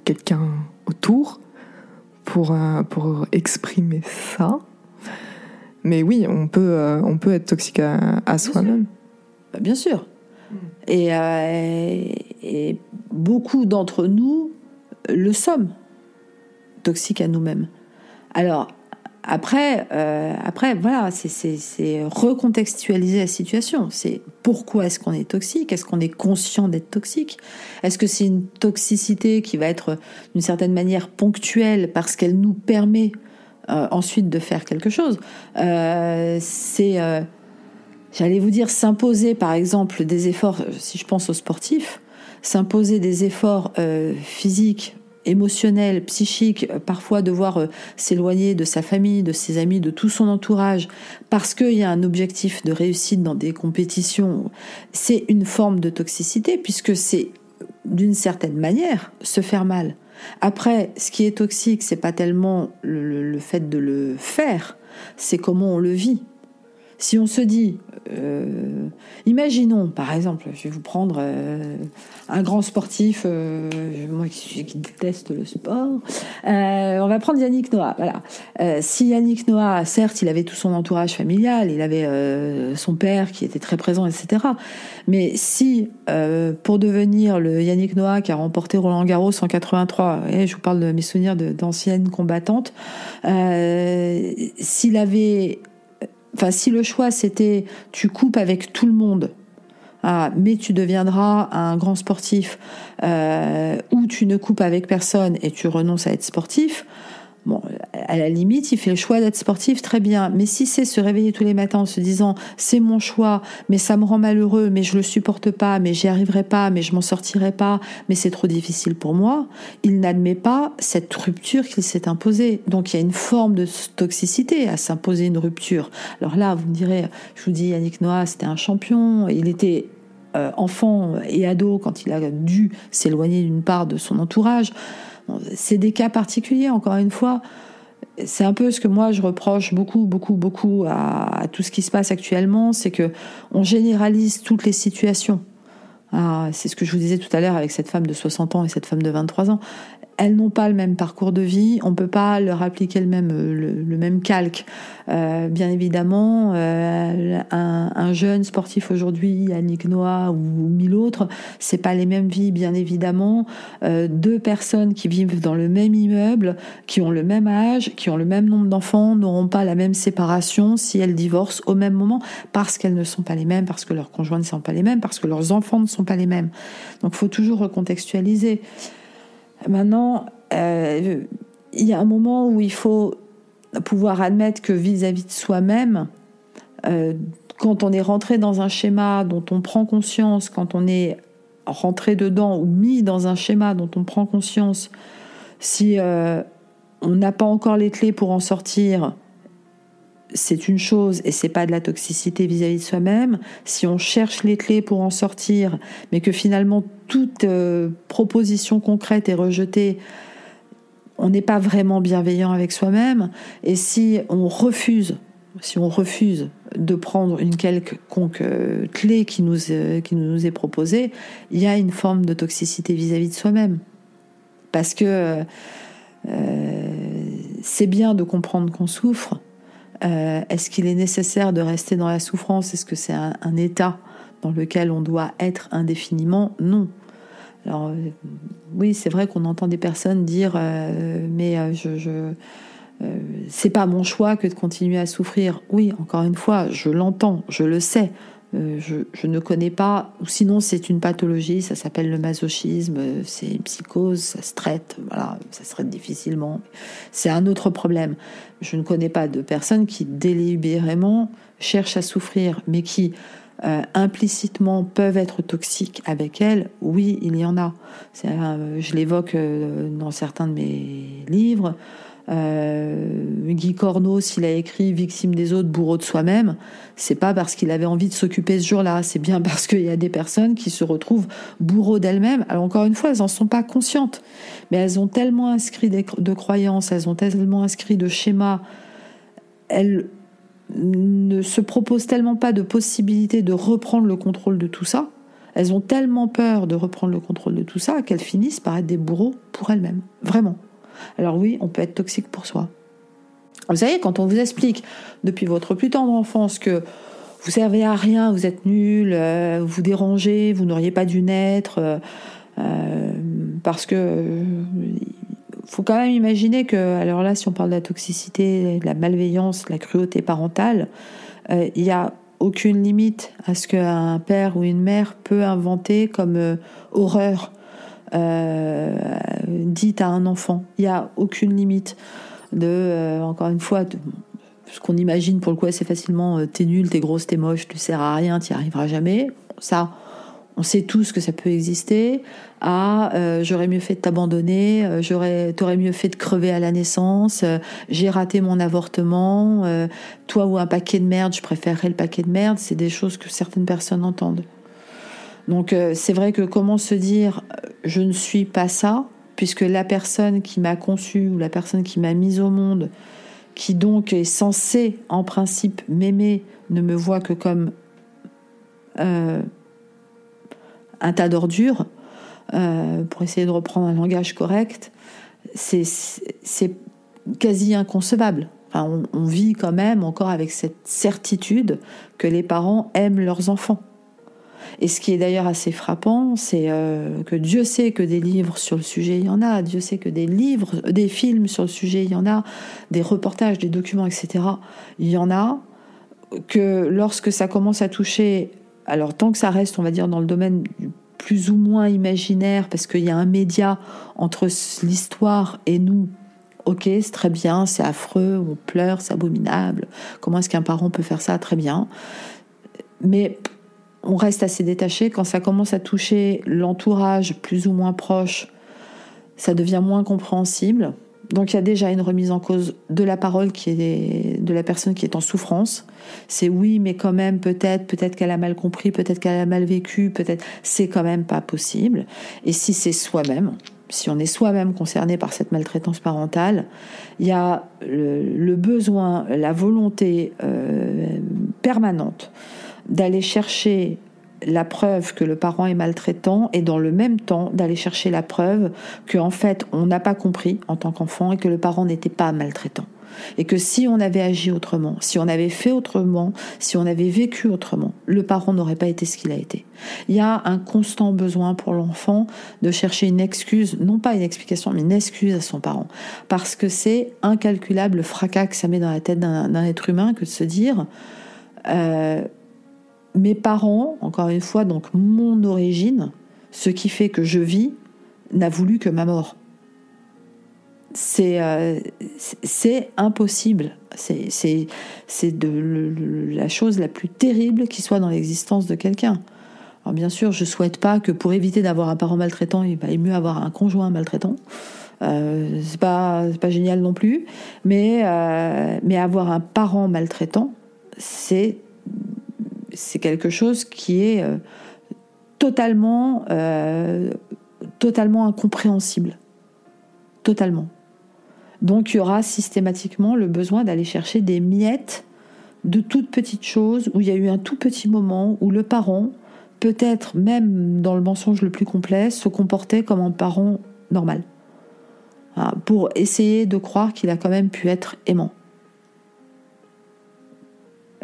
quelqu'un autour pour, euh, pour exprimer ça. Mais oui, on peut, euh, on peut être toxique à, soi-même.
Bien sûr. Mm. Et, euh, et, beaucoup d'entre nous le sommes, toxiques à nous-mêmes. Alors, après, euh, après voilà, c'est recontextualiser la situation. C'est pourquoi est-ce qu'on est toxique? Est-ce qu'on est conscient d'être toxique? Est-ce que c'est une toxicité qui va être d'une certaine manière ponctuelle parce qu'elle nous permet euh, ensuite de faire quelque chose? Euh, C'est, j'allais vous dire, s'imposer par exemple des efforts, si je pense aux sportifs, s'imposer des efforts physiques émotionnel, psychique, euh, parfois devoir euh, s'éloigner de sa famille, de ses amis, de tout son entourage, parce qu'il y a un objectif de réussite dans des compétitions, c'est une forme de toxicité, puisque c'est d'une certaine manière se faire mal. Après, ce qui est toxique, c'est pas tellement le fait de le faire, c'est comment on le vit. Si on se dit, euh, imaginons par exemple, je vais vous prendre euh, un grand sportif, euh, moi qui, déteste le sport, on va prendre Yannick Noah. Voilà. si Yannick Noah, certes, il avait tout son entourage familial, il avait son père qui était très présent, etc. Mais si pour devenir le Yannick Noah qui a remporté Roland Garros en 83, et je vous parle de mes souvenirs d'anciennes combattantes, s'il avait Enfin, si le choix c'était tu coupes avec tout le monde, ah, mais tu deviendras un grand sportif, euh, ou tu ne coupes avec personne et tu renonces à être sportif, Bon, à la limite, il fait le choix d'être sportif, très bien. Mais si c'est se réveiller tous les matins en se disant c'est mon choix, mais ça me rend malheureux, mais je le supporte pas, mais j'y arriverai pas, mais je m'en sortirai pas, mais c'est trop difficile pour moi, il n'admet pas cette rupture qu'il s'est imposée. Donc il y a une forme de toxicité à s'imposer une rupture. Alors là, vous me direz, je vous dis, Yannick Noah, c'était un champion, il était euh, enfant et ado quand il a dû s'éloigner d'une part de son entourage. C'est des cas particuliers, encore une fois. C'est un peu ce que moi je reproche beaucoup, beaucoup, beaucoup à, tout ce qui se passe actuellement, c'est que on généralise toutes les situations. Ah, c'est ce que je vous disais tout à l'heure avec cette femme de 60 ans et cette femme de 23 ans. Elles n'ont pas le même parcours de vie, on peut pas leur appliquer le même, le, même calque. Euh, bien évidemment, euh, un, un, jeune sportif aujourd'hui, Yannick Noah ou mille autres, c'est pas les mêmes vies, bien évidemment. Euh, deux personnes qui vivent dans le même immeuble, qui ont le même âge, qui ont le même nombre d'enfants, n'auront pas la même séparation si elles divorcent au même moment, parce qu'elles ne sont pas les mêmes, parce que leurs conjoints ne sont pas les mêmes, parce que leurs enfants ne sont pas les mêmes. Donc, faut toujours recontextualiser. Maintenant, euh, il y a un moment où il faut pouvoir admettre que vis-à-vis de soi-même, euh, quand on est rentré dans un schéma dont on prend conscience, quand on est rentré dedans ou mis dans un schéma dont on prend conscience, si euh, on n'a pas encore les clés pour en sortir, c'est une chose et c'est pas de la toxicité vis-à-vis de soi-même. Si on cherche les clés pour en sortir, mais que finalement toute euh, proposition concrète est rejetée, on n'est pas vraiment bienveillant avec soi-même. Et si on refuse, si on refuse de prendre une quelconque euh, clé qui nous, euh, qui nous est proposée, il y a une forme de toxicité vis-à-vis de soi-même. Parce que c'est bien de comprendre qu'on souffre, euh, est-ce qu'il est nécessaire de rester dans la souffrance? Est-ce que c'est un, état dans lequel on doit être indéfiniment? Non. Alors euh, oui, c'est vrai qu'on entend des personnes dire euh, mais je, c'est pas mon choix que de continuer à souffrir. Oui, encore une fois, je l'entends, je le sais. Euh, je, ne connais pas, ou sinon c'est une pathologie, ça s'appelle le masochisme, c'est une psychose, ça se traite, voilà, ça se traite difficilement. C'est un autre problème. Je ne connais pas de personnes qui délibérément cherchent à souffrir, mais qui euh, implicitement peuvent être toxiques avec elles, oui, il y en a. je l'évoque euh, dans certains de mes livres. Euh, Guy Corneau, s'il a écrit Victime des autres, bourreau de soi-même, c'est pas parce qu'il avait envie de s'occuper ce jour-là, c'est bien [LAUGHS] parce qu'il y a des personnes qui se retrouvent bourreaux d'elles-mêmes. Alors encore une fois, elles en sont pas conscientes, mais elles ont tellement inscrit de croyances, elles ont tellement inscrit de schémas, elles ne se proposent tellement pas de possibilité de reprendre le contrôle de tout ça, elles ont tellement peur de reprendre le contrôle de tout ça qu'elles finissent par être des bourreaux pour elles-mêmes. Vraiment. Alors oui, on peut être toxique pour soi. Vous savez, quand on vous explique depuis votre plus tendre enfance que vous servez à rien, vous êtes nul, euh, vous dérangez, vous n'auriez pas dû naître, euh, euh, parce que faut quand même imaginer que, alors là, si on parle de la toxicité, de la malveillance, de la cruauté parentale, il n'y a aucune limite à ce qu'un père ou une mère peut inventer comme horreur euh, dites à un enfant. Il n'y a aucune limite de, euh, encore une fois, ce qu'on imagine pour le coup assez facilement, euh, t'es nul, t'es grosse, t'es moche, tu sers à rien, t'y arriveras jamais. Ça, on sait tous que ça peut exister. Ah, j'aurais mieux fait de t'abandonner, j'aurais, t'aurais mieux fait de crever à la naissance, j'ai raté mon avortement, toi ou un paquet de merde, je préférerais le paquet de merde. C'est des choses que certaines personnes entendent. Donc euh, c'est vrai que comment se dire euh, je ne suis pas ça, puisque la personne qui m'a conçu ou la personne qui m'a mise au monde, qui donc est censée en principe m'aimer, ne me voit que comme euh, un tas d'ordures, pour essayer de reprendre un langage correct, c'est quasi inconcevable. on, on vit quand même encore avec cette certitude que les parents aiment leurs enfants. Et ce qui est d'ailleurs assez frappant, c'est euh, que Dieu sait que des livres sur le sujet, il y en a. Dieu sait que des livres, des films sur le sujet, il y en a. Des reportages, des documents, etc. Il y en a. Que lorsque ça commence à toucher, alors tant que ça reste, on va dire, dans le domaine plus ou moins imaginaire, parce qu'il y a un média entre l'histoire et nous, ok, c'est très bien, c'est affreux, on pleure, c'est abominable. Comment est-ce qu'un parent peut faire ça? Très bien. Mais on reste assez détaché. Quand ça commence à toucher l'entourage plus ou moins proche, ça devient moins compréhensible. Donc il y a déjà une remise en cause de la parole qui est de la personne qui est en souffrance. C'est oui, mais quand même peut-être, peut-être qu'elle a mal compris, peut-être qu'elle a mal vécu, peut-être c'est quand même pas possible. Et si c'est soi-même, si on est soi-même concerné par cette maltraitance parentale, il y a le, besoin, la volonté euh, permanente d'aller chercher la preuve que le parent est maltraitant et dans le même temps d'aller chercher la preuve que en fait on n'a pas compris en tant qu'enfant et que le parent n'était pas maltraitant. Et que si on avait agi autrement, si on avait fait autrement, si on avait vécu autrement, le parent n'aurait pas été ce qu'il a été. Il y a un constant besoin pour l'enfant de chercher une excuse, non pas une explication, mais une excuse à son parent. Parce que c'est incalculable le fracas que ça met dans la tête d'un être humain que de se dire euh, mes parents, encore une fois, donc mon origine, ce qui fait que je vis, n'a voulu que ma mort c'est euh, impossible. C'est la chose la plus terrible qui soit dans l'existence de quelqu'un. Alors bien sûr, je souhaite pas que pour éviter d'avoir un parent maltraitant, il vaille mieux avoir un conjoint maltraitant. Euh, c'est pas pas génial non plus, mais euh, mais avoir un parent maltraitant, c'est c'est quelque chose qui est euh, totalement totalement incompréhensible, totalement. Donc il y aura systématiquement le besoin d'aller chercher des miettes de toutes petites choses où il y a eu un tout petit moment où le parent, peut-être même dans le mensonge le plus complet, se comportait comme un parent normal. Pour essayer de croire qu'il a quand même pu être aimant.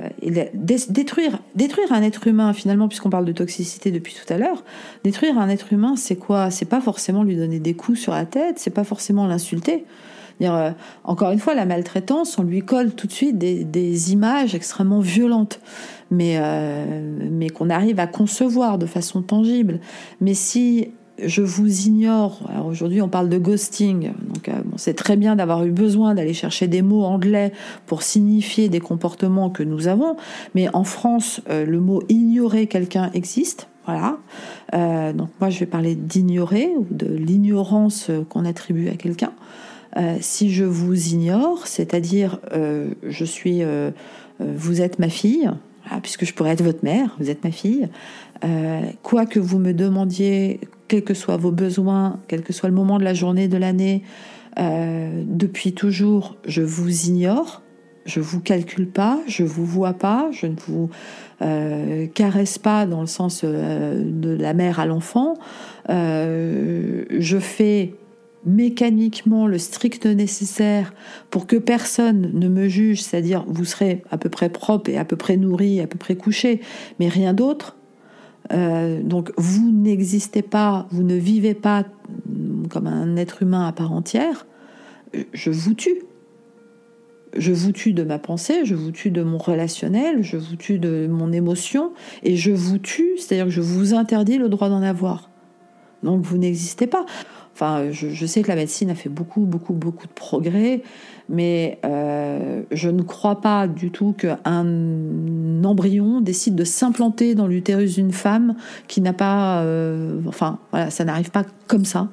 Euh, détruire, détruire un être humain, finalement, puisqu'on parle de toxicité depuis tout à l'heure, détruire un être humain, c'est quoi? C'est pas forcément lui donner des coups sur la tête, c'est pas forcément l'insulter. Euh, encore une fois, la maltraitance, on lui colle tout de suite des, images extrêmement violentes, mais, euh, mais qu'on arrive à concevoir de façon tangible. Mais si je vous ignore, aujourd'hui on parle de ghosting, donc euh, c'est très bien d'avoir eu besoin d'aller chercher des mots anglais pour signifier des comportements que nous avons, mais en France, le mot ignorer quelqu'un existe. Voilà. donc moi, je vais parler d'ignorer ou de l'ignorance qu'on attribue à quelqu'un. Euh, si je vous ignore, c'est-à-dire euh, je suis, euh, vous êtes ma fille, puisque je pourrais être votre mère, vous êtes ma fille, quoi que vous me demandiez, quels que soient vos besoins, quel que soit le moment de la journée, de l'année, depuis toujours, je vous ignore, je vous calcule pas, je vous vois pas, je ne vous caresse pas dans le sens de la mère à l'enfant. je fais mécaniquement le strict nécessaire pour que personne ne me juge, c'est-à-dire vous serez à peu près propre et à peu près nourri, à peu près couché, mais rien d'autre. Euh, donc vous n'existez pas, vous ne vivez pas comme un être humain à part entière, je vous tue. Je vous tue de ma pensée, je vous tue de mon relationnel, je vous tue de mon émotion, et je vous tue, c'est-à-dire que je vous interdis le droit d'en avoir. Donc vous n'existez pas. Enfin, je, sais que la médecine a fait beaucoup, beaucoup, beaucoup de progrès, mais euh, je ne crois pas du tout qu'un embryon décide de s'implanter dans l'utérus d'une femme qui n'a pas. Euh, enfin, voilà, ça n'arrive pas comme ça.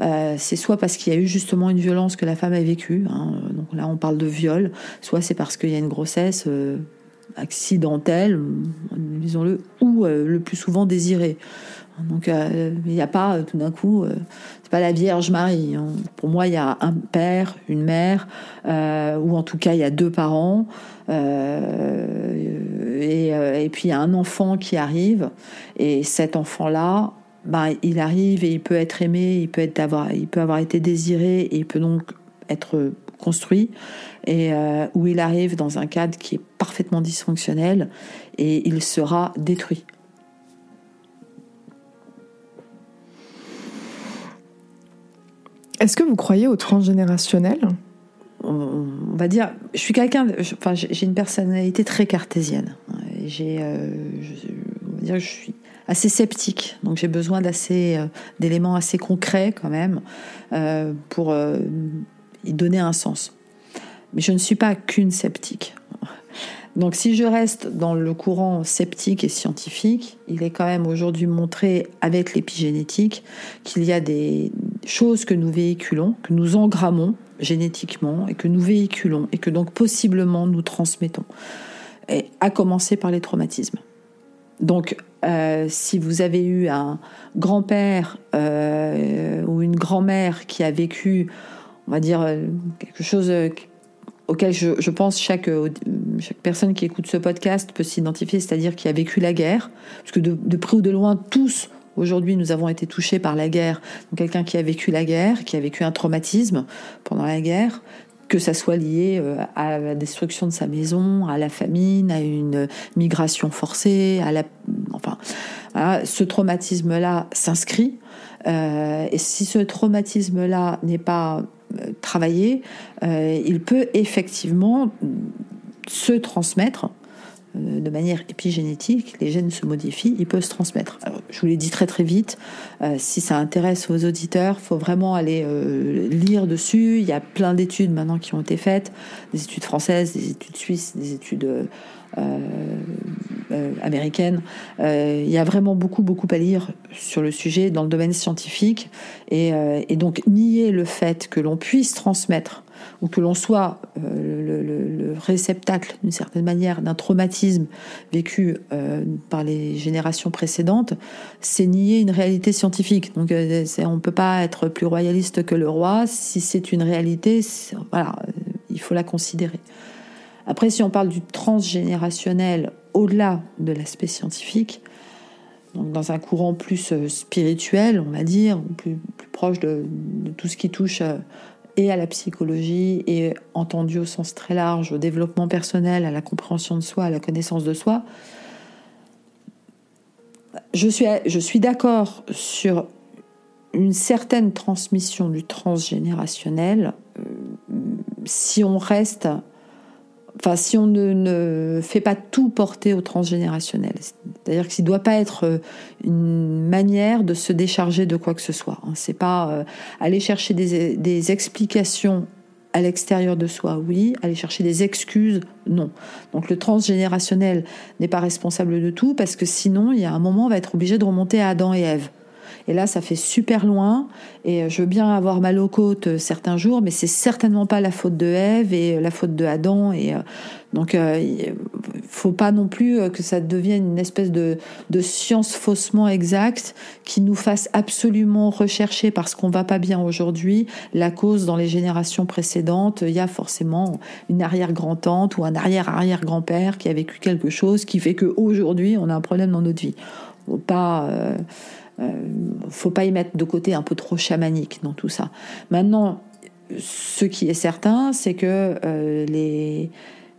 Euh, c'est soit parce qu'il y a eu justement une violence que la femme a vécue, hein, donc là on parle de viol, soit c'est parce qu'il y a une grossesse accidentelle, disons-le, ou le plus souvent désirée. Donc euh, il n'y a pas euh, tout d'un coup, euh, c'est pas la Vierge Marie. Hein. Pour moi, il y a un père, une mère, ou en tout cas il y a deux parents, et, puis il y a un enfant qui arrive, et cet enfant-là, ben, il arrive et il peut être aimé, il peut, être avoir, il peut avoir été désiré, et il peut donc être construit, et où il arrive dans un cadre qui est parfaitement dysfonctionnel, et il sera détruit.
Est-ce que vous croyez au transgénérationnel?
On va dire, je suis quelqu'un, enfin, j'ai une personnalité très cartésienne. J'ai, euh, je suis assez sceptique, donc j'ai besoin d'assez euh, d'éléments assez concrets quand même euh, pour y donner un sens. Mais je ne suis pas qu'une sceptique. Donc si je reste dans le courant sceptique et scientifique, il est quand même aujourd'hui montré avec l'épigénétique qu'il y a des choses que nous véhiculons, que nous engrammons génétiquement et que nous véhiculons et que donc possiblement nous transmettons, et à commencer par les traumatismes. Donc euh, si vous avez eu un grand-père euh, ou une grand-mère qui a vécu, on va dire, quelque chose auquel je, pense chaque, chaque personne qui écoute ce podcast peut s'identifier, c'est-à-dire qui a vécu la guerre, parce que de, de près ou de loin, tous Aujourd'hui, nous avons été touchés par la guerre. quelqu'un qui a vécu la guerre, qui a vécu un traumatisme pendant la guerre, que ça soit lié euh, à la destruction de sa maison, à la famine, à une migration forcée, à la, enfin, ce traumatisme-là s'inscrit. Euh, et si ce traumatisme-là n'est pas euh, travaillé, il peut effectivement se transmettre euh, de manière épigénétique, les gènes se modifient, ils peuvent se transmettre. je vous l'ai dit très très vite, euh, si ça intéresse vos auditeurs, il faut vraiment aller euh, lire dessus. Il y a plein d'études maintenant qui ont été faites, des études françaises, des études suisses, des études américaines. il y a vraiment beaucoup beaucoup à lire sur le sujet dans le domaine scientifique et donc nier le fait que l'on puisse transmettre ou que l'on soit euh, le, réceptacle d'une certaine manière d'un traumatisme vécu euh, par les générations précédentes, c'est nier une réalité scientifique. Donc euh, on ne peut pas être plus royaliste que le roi. Si c'est une réalité, voilà, il faut la considérer. Après, si on parle du transgénérationnel au-delà de l'aspect scientifique, dans un courant plus spirituel, on va dire, plus, plus proche de, tout ce qui touche et à la psychologie et entendu au sens très large, au développement personnel, à la compréhension de soi, à la connaissance de soi. Je suis, je suis d'accord sur une certaine transmission du transgénérationnel euh, si on reste enfin, si on ne, fait pas tout porter au transgénérationnel. C'est-à-dire que ne doit pas être euh, une manière de se décharger de quoi que ce soit. Hein. C'est pas euh, aller chercher des, des explications à l'extérieur de soi, oui. Aller chercher des excuses, non. Donc le transgénérationnel n'est pas responsable de tout parce que sinon, il y a un moment, on va être obligé de remonter à Adam et Ève. Et là, ça fait super loin. Et euh, je veux bien avoir mal aux côtes euh, certains jours, mais c'est certainement pas la faute de Ève et euh, la faute de Adam. Et donc, il faut pas non plus que ça devienne une espèce de, de science faussement exacte qui nous fasse absolument rechercher parce qu'on va pas bien aujourd'hui la cause dans les générations précédentes. Il y a forcément une arrière-grand-tante ou un arrière-arrière-grand-père qui a vécu quelque chose qui fait qu'aujourd'hui, on a un problème dans notre vie. Pas faut pas y mettre de côté un peu trop chamanique dans tout ça. Maintenant, ce qui est certain, c'est que euh, les,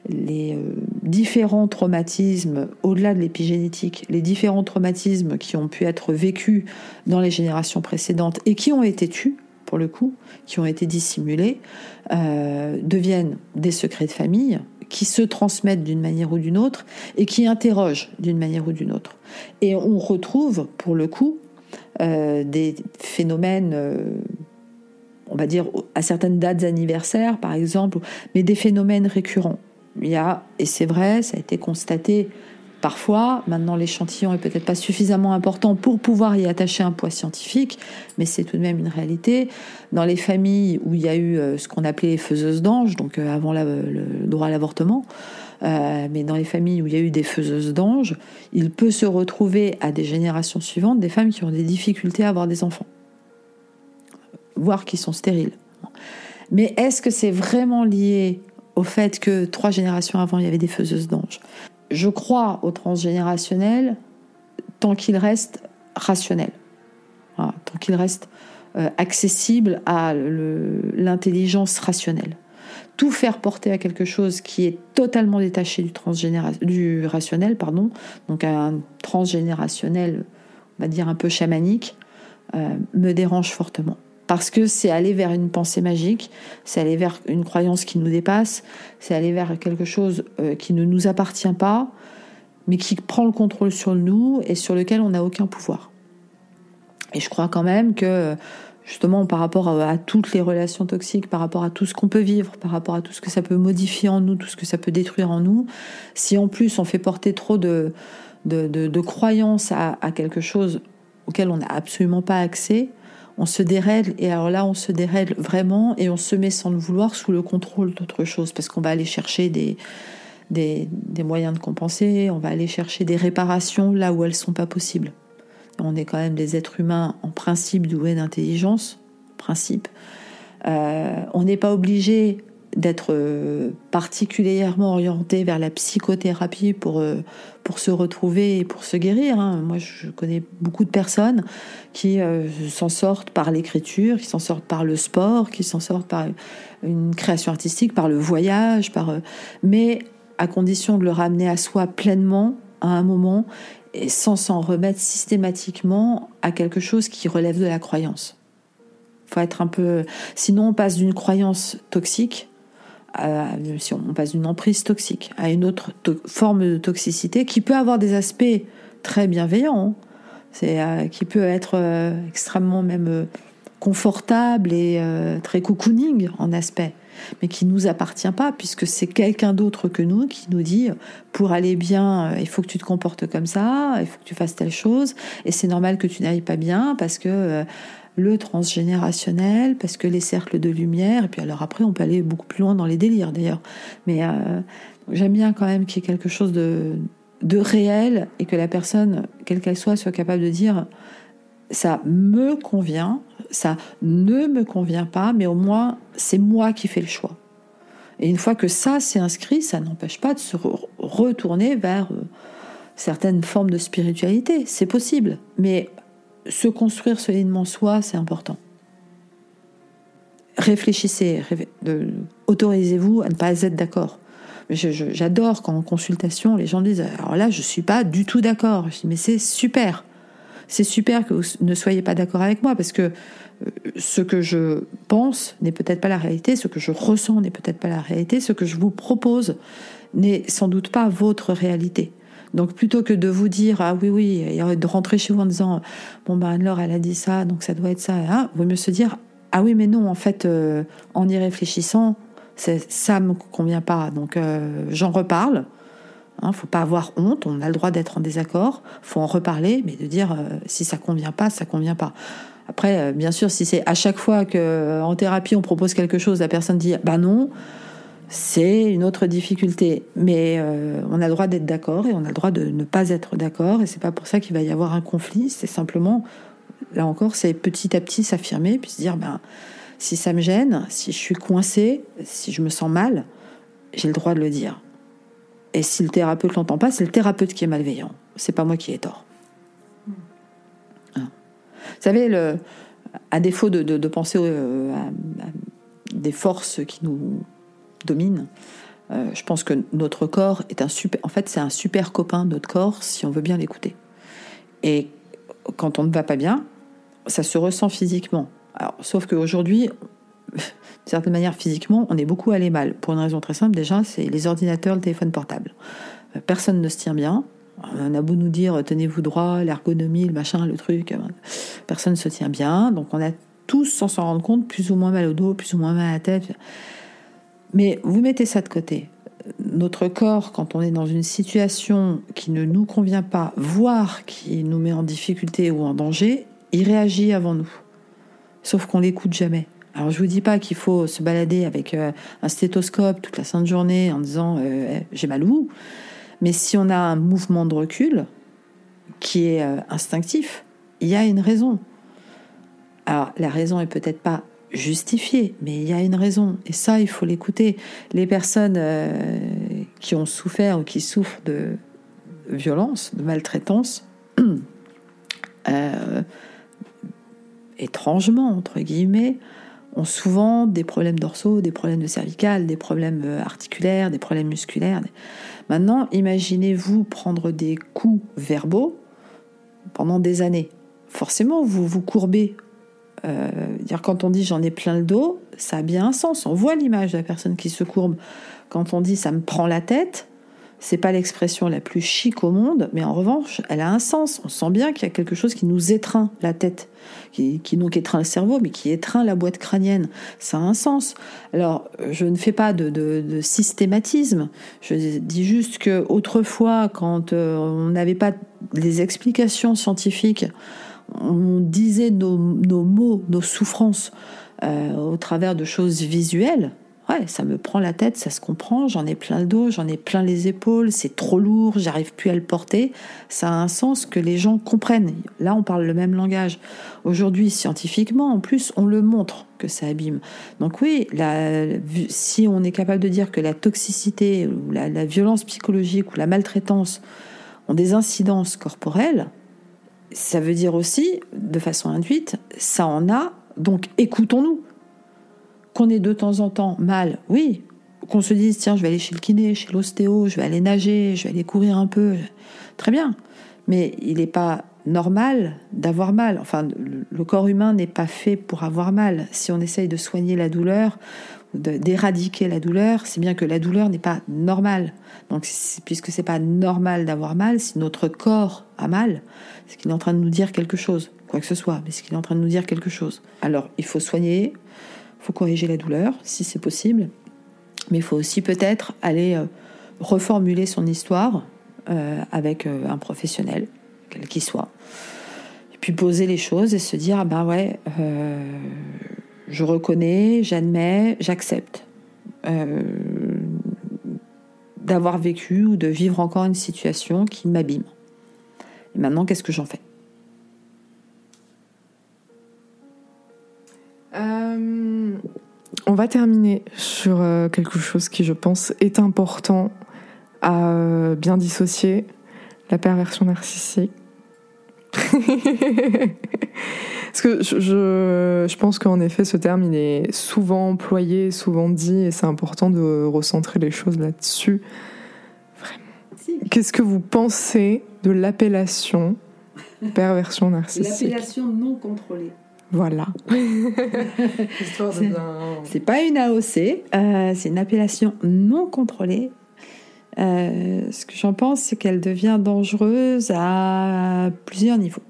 les euh, différents traumatismes, au-delà de l'épigénétique, les différents traumatismes qui ont pu être vécus dans les générations précédentes et qui ont été tus, pour le coup, qui ont été dissimulés, deviennent des secrets de famille qui se transmettent d'une manière ou d'une autre et qui interrogent d'une manière ou d'une autre. Et on retrouve, pour le coup, euh, des phénomènes, euh, on va dire à certaines dates anniversaires par exemple, mais des phénomènes récurrents. Il y a, et c'est vrai, ça a été constaté parfois, maintenant l'échantillon est peut-être pas suffisamment important pour pouvoir y attacher un poids scientifique, mais c'est tout de même une réalité. Dans les familles où il y a eu euh, ce qu'on appelait les faiseuses d'anges, donc avant le droit à l'avortement, euh, mais dans les familles où il y a eu des faiseuses d'anges, il peut se retrouver à des générations suivantes des femmes qui ont des difficultés à avoir des enfants, voire qui sont stériles. Mais est-ce que c'est vraiment lié au fait que trois générations avant, il y avait des faiseuses d'anges? Je crois au transgénérationnel tant qu'il reste rationnel, tant qu'il reste euh, accessible à l'intelligence rationnelle tout faire porter à quelque chose qui est totalement détaché du, du rationnel, pardon, donc un transgénérationnel, on va dire un peu chamanique, euh, me dérange fortement. Parce que c'est aller vers une pensée magique, c'est aller vers une croyance qui nous dépasse, c'est aller vers quelque chose euh, qui ne nous appartient pas, mais qui prend le contrôle sur nous et sur lequel on n'a aucun pouvoir. Et je crois quand même que justement par rapport à, toutes les relations toxiques, par rapport à tout ce qu'on peut vivre, par rapport à tout ce que ça peut modifier en nous, tout ce que ça peut détruire en nous, si en plus on fait porter trop de, de, croyances à, quelque chose auquel on n'a absolument pas accès, on se dérègle. Et alors là on se dérègle vraiment et on se met sans le vouloir sous le contrôle d'autre chose parce qu'on va aller chercher des, des, des moyens de compenser, on va aller chercher des réparations là où elles sont pas possibles on est quand même des êtres humains en principe doués d'intelligence, principe. Euh, on n'est pas obligé d'être euh, particulièrement orienté vers la psychothérapie pour, euh, pour se retrouver et pour se guérir. Hein. Moi, je connais beaucoup de personnes qui s'en sortent par l'écriture, qui s'en sortent par le sport, qui s'en sortent par une création artistique, par le voyage, par, mais à condition de le ramener à soi pleinement à un moment et sans s'en remettre systématiquement à quelque chose qui relève de la croyance. Faut être un peu. Sinon, on passe d'une croyance toxique si on passe d'une emprise toxique à une autre forme de toxicité qui peut avoir des aspects très bienveillants, c'est euh, qui peut être euh, extrêmement même euh, confortable et très cocooning en aspect, mais qui nous appartient pas puisque c'est quelqu'un d'autre que nous qui nous dit pour aller bien, il faut que tu te comportes comme ça, il faut que tu fasses telle chose et c'est normal que tu n'ailles pas bien parce que le transgénérationnel, parce que les cercles de lumière, et puis alors après on peut aller beaucoup plus loin dans les délires d'ailleurs. Mais euh, j'aime bien quand même qu'il y ait quelque chose de, de réel et que la personne, quelle qu'elle soit, soit capable de dire ça me convient, ça ne me convient pas, mais au moins c'est moi qui fais le choix. Et une fois que ça c'est inscrit, ça n'empêche pas de se retourner vers euh, certaines formes de spiritualité. C'est possible, mais se construire solidement soi, c'est important. Réfléchissez, autorisez-vous à ne pas être d'accord. J'adore quand en consultation, les gens disent Alors là, je ne suis pas du tout d'accord. Je dis Mais c'est super. C'est super que vous ne soyez pas d'accord avec moi parce que euh, ce que je pense n'est peut-être pas la réalité, ce que je ressens n'est peut-être pas la réalité, ce que je vous propose n'est sans doute pas votre réalité. Donc plutôt que de vous dire ah oui oui et de rentrer chez vous en disant bon ben Anne-Laure elle a dit ça donc ça doit être ça, hein, vaut mieux se dire ah oui mais non en fait euh, en y réfléchissant ça me convient pas donc euh, j'en reparle. Hein, faut pas avoir honte, on a le droit d'être en désaccord, faut en reparler, mais de dire euh, si ça convient pas, ça convient pas. Après, bien sûr, si c'est à chaque fois que en thérapie on propose quelque chose, la personne dit bah non, c'est une autre difficulté. Mais euh, on a le droit d'être d'accord et on a le droit de ne pas être d'accord. Et c'est pas pour ça qu'il va y avoir un conflit. C'est simplement, là encore, c'est petit à petit s'affirmer, puis se dire, ben, si ça me gêne, si je suis coincé, si je me sens mal, j'ai le droit de le dire. Et si le thérapeute l'entend pas, c'est le thérapeute qui est malveillant. C'est pas moi qui ai tort. Hein. Vous savez, le, à défaut de, penser euh, à des forces qui nous domine. Euh, je pense que notre corps est un super. En fait, c'est un super copain, notre corps, si on veut bien l'écouter. Et quand on ne va pas bien, ça se ressent physiquement. Alors, sauf qu'aujourd'hui, [LAUGHS] d'une certaine manière, physiquement, on est beaucoup allé mal. Pour une raison très simple, déjà, c'est les ordinateurs, le téléphone portable. Euh, personne ne se tient bien. On a beau nous dire tenez-vous droit, l'ergonomie, le machin, le truc, euh, personne ne se tient bien. Donc on a tous, sans s'en rendre compte, plus ou moins mal au dos, plus ou moins mal à la tête. Mais vous mettez ça de côté. Notre corps, quand on est dans une situation qui ne nous convient pas, voire qui nous met en difficulté ou en danger, il réagit avant nous. Sauf qu'on l'écoute jamais. Alors je vous dis pas qu'il faut se balader avec euh, un stéthoscope toute la sainte journée en disant euh, j'ai mal où, mais si on a un mouvement de recul qui est euh, instinctif, il y a une raison. Alors la raison est peut-être pas justifié, mais il y a une raison. Et ça, il faut l'écouter. Les personnes qui ont souffert ou qui souffrent de violence, de maltraitance, [CLEARS THROAT] étrangement, entre guillemets, ont souvent des problèmes dorsaux, des problèmes de cervical, des problèmes euh, articulaires, des problèmes musculaires. Maintenant, imaginez-vous prendre des coups verbaux pendant des années. Forcément, vous vous courbez euh, quand on dit j'en ai plein le dos, ça a bien un sens. On voit l'image de la personne qui se courbe. Quand on dit ça me prend la tête, c'est pas l'expression la plus chic au monde, mais en revanche, elle a un sens. On sent bien qu'il y a quelque chose qui nous étreint la tête, qui, qui donc étreint le cerveau, mais qui étreint la boîte crânienne. Ça a un sens. Alors, je ne fais pas de, systématisme. Je dis juste que autrefois, quand euh, on n'avait pas les explications scientifiques, on disait nos, mots, nos souffrances euh, au travers de choses visuelles. Ouais, ça me prend la tête, ça se comprend, j'en ai plein le dos, j'en ai plein les épaules, c'est trop lourd, j'arrive plus à le porter. Ça a un sens que les gens comprennent. Là, on parle le même langage. Aujourd'hui, scientifiquement, en plus, on le montre que ça abîme. Donc oui, si on est capable de dire que la toxicité ou la, la violence psychologique ou la maltraitance ont des incidences corporelles, ça veut dire aussi, de façon induite, ça en a, donc écoutons-nous qu'on ait de temps en temps mal, oui. Qu'on se dise, tiens, je vais aller chez le kiné, chez l'ostéo, je vais aller nager, je vais aller courir un peu. Très bien. Mais il n'est pas normal d'avoir mal. Enfin, le corps humain n'est pas fait pour avoir mal. Si on essaye de soigner la douleur, d'éradiquer la douleur, c'est bien que la douleur n'est pas normale. Donc, puisque c'est pas normal d'avoir mal, si notre corps a mal, c'est qu'il est en train de nous dire quelque chose, quoi que ce soit, mais c'est qu'il est en train de nous dire quelque chose. Alors, il faut soigner, faut corriger la douleur si c'est possible, mais il faut aussi peut-être aller euh, reformuler son histoire euh, avec euh, un professionnel, quel qu'il soit. Et puis poser les choses et se dire ah ben ouais, je reconnais, j'admets, j'accepte d'avoir vécu ou de vivre encore une situation qui m'abîme. Et maintenant, qu'est-ce que j'en fais?
On va terminer sur euh, quelque chose qui, je pense, est important à euh, bien dissocier la perversion narcissique. [LAUGHS] Parce que je, je, pense qu'en effet, ce terme, il est souvent employé, souvent dit, et c'est important de recentrer les choses là-dessus. Vraiment. Qu'est-ce que vous pensez de l'appellation perversion narcissique?
L'appellation non contrôlée.
Voilà. [LAUGHS]
c'est pas une AOC, euh, c'est une appellation non contrôlée. Euh, ce que j'en pense, c'est qu'elle devient dangereuse à plusieurs niveaux.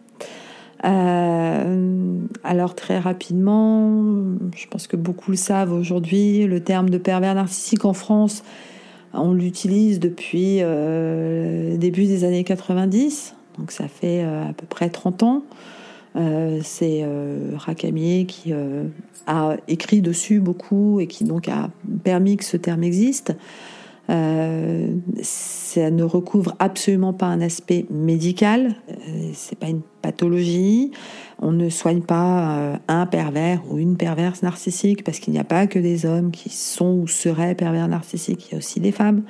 Euh, alors très rapidement, je pense que beaucoup le savent aujourd'hui, le terme de pervers narcissique en France, on l'utilise depuis le début des années 90, donc ça fait à peu près 30 ans. Euh, c'est euh, qui euh, a écrit dessus beaucoup et qui donc a permis que ce terme existe. ça ne recouvre absolument pas un aspect médical, c'est pas une pathologie. On ne soigne pas un pervers ou une perverse narcissique parce qu'il n'y a pas que des hommes qui sont ou seraient pervers narcissiques, il y a aussi des femmes.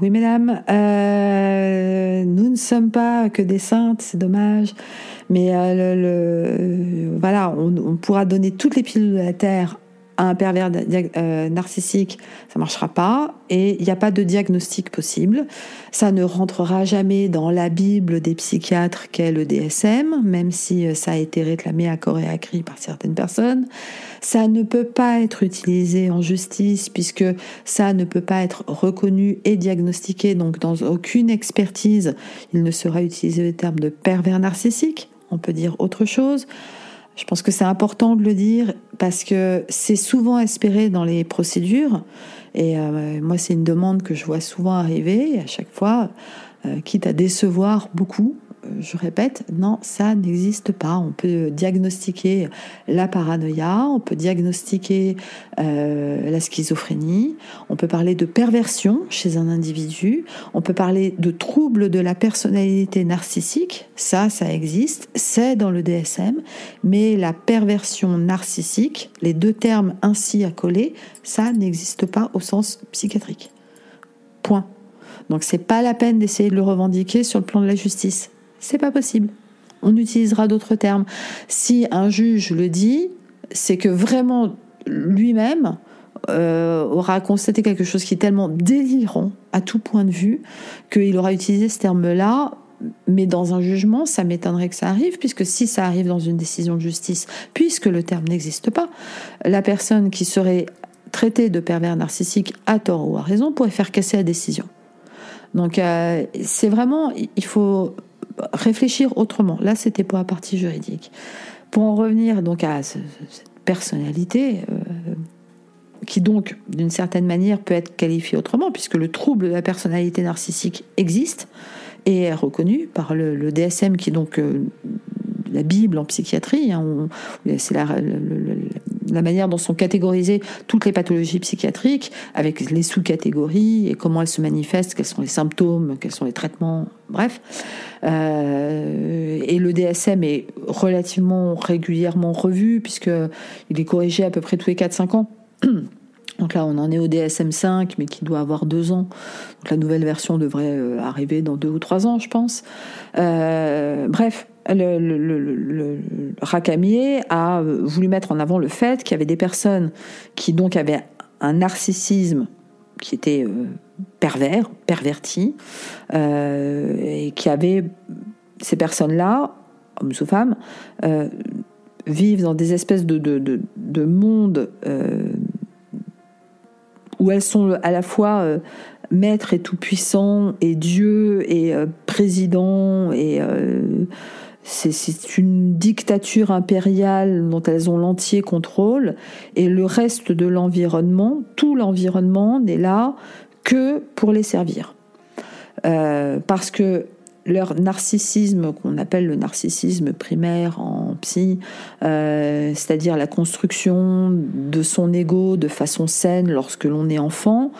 Oui, mesdames, nous ne sommes pas que des saintes, c'est dommage. Mais euh, le, voilà, on, pourra donner toutes les pilules de la Terre à un pervers euh, narcissique, ça marchera pas, et il n'y a pas de diagnostic possible. Ça ne rentrera jamais dans la Bible des psychiatres qu'est le DSM, même si euh, ça a été réclamé à corps et à cri par certaines personnes. Ça ne peut pas être utilisé en justice puisque ça ne peut pas être reconnu et diagnostiqué, donc dans aucune expertise, il ne sera utilisé le terme de pervers narcissique on peut dire autre chose. Je pense que c'est important de le dire parce que c'est souvent espéré dans les procédures. Et euh, moi, c'est une demande que je vois souvent arriver. à chaque fois, euh, quitte à décevoir beaucoup, je répète, non, ça n'existe pas. On peut diagnostiquer la paranoïa, on peut diagnostiquer euh, la schizophrénie, on peut parler de perversion chez un individu, on peut parler de troubles de la personnalité narcissique, ça, ça existe, c'est dans le DSM, mais la perversion narcissique, les deux termes ainsi accolés, ça n'existe pas au sens psychiatrique. Point. Donc c'est pas la peine d'essayer de le revendiquer sur le plan de la justice c'est pas possible. On utilisera d'autres termes. Si un juge le dit, c'est que vraiment lui-même euh, aura constaté quelque chose qui est tellement délirant à tout point de vue qu'il aura utilisé ce terme-là. Mais dans un jugement, ça m'étonnerait que ça arrive, puisque si ça arrive dans une décision de justice, puisque le terme n'existe pas, la personne qui serait traitée de pervers narcissique à tort ou à raison pourrait faire casser la décision. Donc euh, c'est vraiment, il faut réfléchir autrement. Là, c'était pour la partie juridique. Pour en revenir donc à cette personnalité, euh, qui donc, d'une certaine manière, peut être qualifiée autrement, puisque le trouble de la personnalité narcissique existe et est reconnu par le, DSM, qui est donc euh, la Bible en psychiatrie. Hein, c'est la, la manière dont sont catégorisées toutes les pathologies psychiatriques, avec les sous-catégories et comment elles se manifestent, quels sont les symptômes, quels sont les traitements, bref. Euh, et le DSM est relativement régulièrement revu, puisqu'il est corrigé à peu près tous les 4-5 ans. Donc là, on en est au DSM 5, mais qui doit avoir deux ans. Donc la nouvelle version devrait euh, arriver dans deux ou trois ans, je pense. Euh, bref, le, Racamier a voulu mettre en avant le fait qu'il y avait des personnes qui donc avaient un narcissisme qui était euh, pervers, perverti, et qui avaient ces personnes-là, hommes ou femmes, vivent dans des espèces de, de, de, de mondes où elles sont à la fois euh, maîtres et tout-puissants et Dieu et euh, président et euh, c'est une dictature impériale dont elles ont l'entier contrôle et le reste de l'environnement, tout l'environnement n'est là que pour les servir. parce que leur narcissisme, qu'on appelle le narcissisme primaire en psy, euh, c'est-à-dire la construction de son ego de façon saine lorsque l'on est enfant,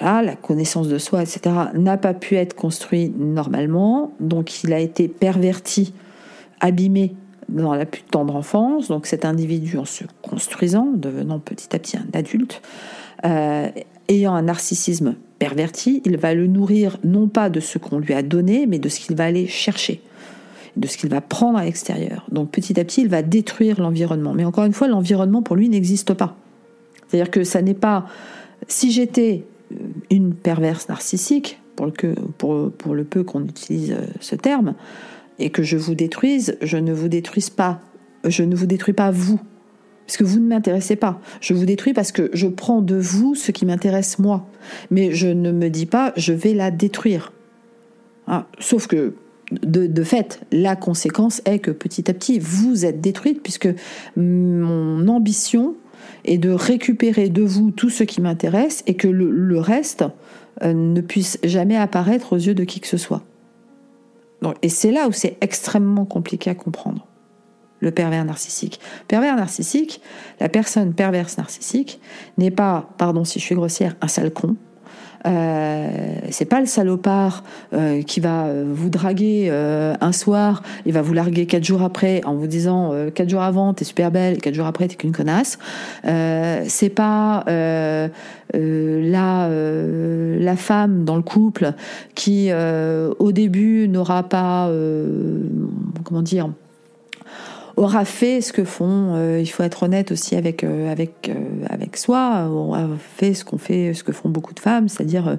la connaissance de soi, etc., n'a pas pu être construit normalement, donc il a été perverti, abîmé dans la plus tendre enfance, donc cet individu en se construisant, devenant petit à petit un adulte, euh, ayant un narcissisme perverti, il va le nourrir non pas de ce qu'on lui a donné, mais de ce qu'il va aller chercher, de ce qu'il va prendre à l'extérieur. Donc petit à petit, il va détruire l'environnement. Mais encore une fois, l'environnement pour lui n'existe pas. C'est-à-dire que ça n'est pas... Si j'étais une perverse narcissique, pour le, peu qu'on utilise euh, ce terme, et que je vous détruise, je ne vous détruise pas. Je ne vous détruis pas vous, parce que vous ne m'intéressez pas. Je vous détruis parce que je prends de vous ce qui m'intéresse moi. Mais je ne me dis pas je vais la détruire. Ah, sauf que de, fait, la conséquence est que petit à petit, vous êtes détruite puisque mon ambition est de récupérer de vous tout ce qui m'intéresse et que le, reste euh, ne puisse jamais apparaître aux yeux de qui que ce soit. et c'est là où c'est extrêmement compliqué à comprendre le pervers narcissique. Pervers narcissique, la personne perverse narcissique n'est pas, pardon si je suis grossière, un sale con. Euh, c'est pas le salopard euh, qui va euh, vous draguer un soir, il va vous larguer quatre jours après en vous disant quatre jours avant t'es super belle, quatre jours après t'es qu'une connasse. c'est pas la la femme dans le couple qui au début n'aura pas comment dire aura fait ce que font. Euh, il faut être honnête aussi avec euh, avec euh, avec soi. Aura fait ce qu'on fait, ce que font beaucoup de femmes, c'est-à-dire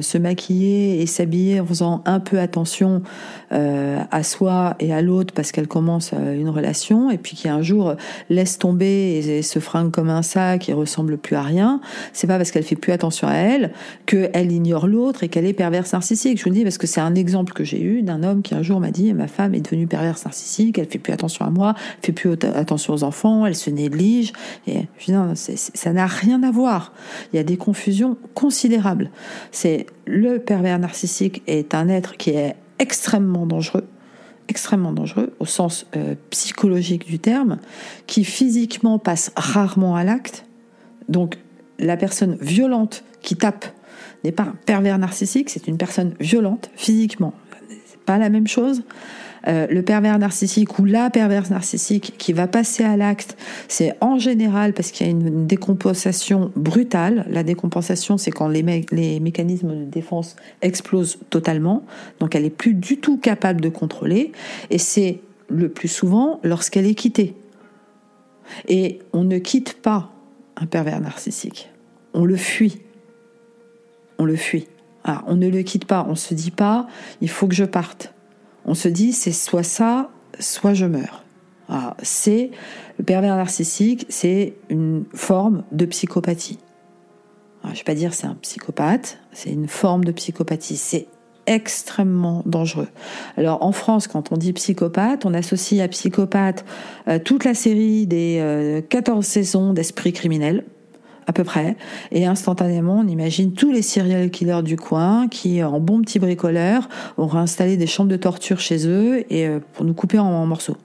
se maquiller et s'habiller en faisant un peu attention à soi et à l'autre parce qu'elle commence une relation et puis qui un jour laisse tomber et, se fringue comme un sac et ressemble plus à rien. C'est pas parce qu'elle fait plus attention à elle qu'elle ignore l'autre et qu'elle est perverse narcissique. Je vous le dis parce que c'est un exemple que j'ai eu d'un homme qui un jour m'a dit ma femme est devenue perverse narcissique, elle fait plus attention à moi fait plus attention aux enfants, elle se néglige. Et je ça n'a rien à voir. Il y a des confusions considérables. C'est le pervers narcissique est un être qui est extrêmement dangereux extrêmement dangereux au sens euh, psychologique du terme, qui physiquement passe rarement à l'acte. Donc la personne violente qui tape n'est pas un pervers narcissique, c'est une personne violente physiquement. C'est pas la même chose. Euh, le pervers narcissique ou la perverse narcissique qui va passer à l'acte, c'est en général parce qu'il y a une décompensation brutale. La décompensation, c'est quand les, les mécanismes de défense explosent totalement. Donc elle est plus du tout capable de contrôler. Et c'est le plus souvent lorsqu'elle est quittée. Et on ne quitte pas un pervers narcissique. On le fuit. On le fuit. Ah, on ne le quitte pas. On se dit pas, il faut que je parte on se dit c'est soit ça, soit je meurs. Ah, c'est le pervers narcissique, c'est une forme de psychopathie. Ah, je ne vais pas dire c'est un psychopathe, c'est une forme de psychopathie. C'est extrêmement dangereux. Alors en France, quand on dit psychopathe, on associe à psychopathe euh, toute la série des 14 euh, saisons d'Esprit criminel à peu près. Et instantanément, on imagine tous les serial killers du coin qui, en bons petits bricoleurs, auront installé des chambres de torture chez eux et euh, pour nous couper en, morceaux.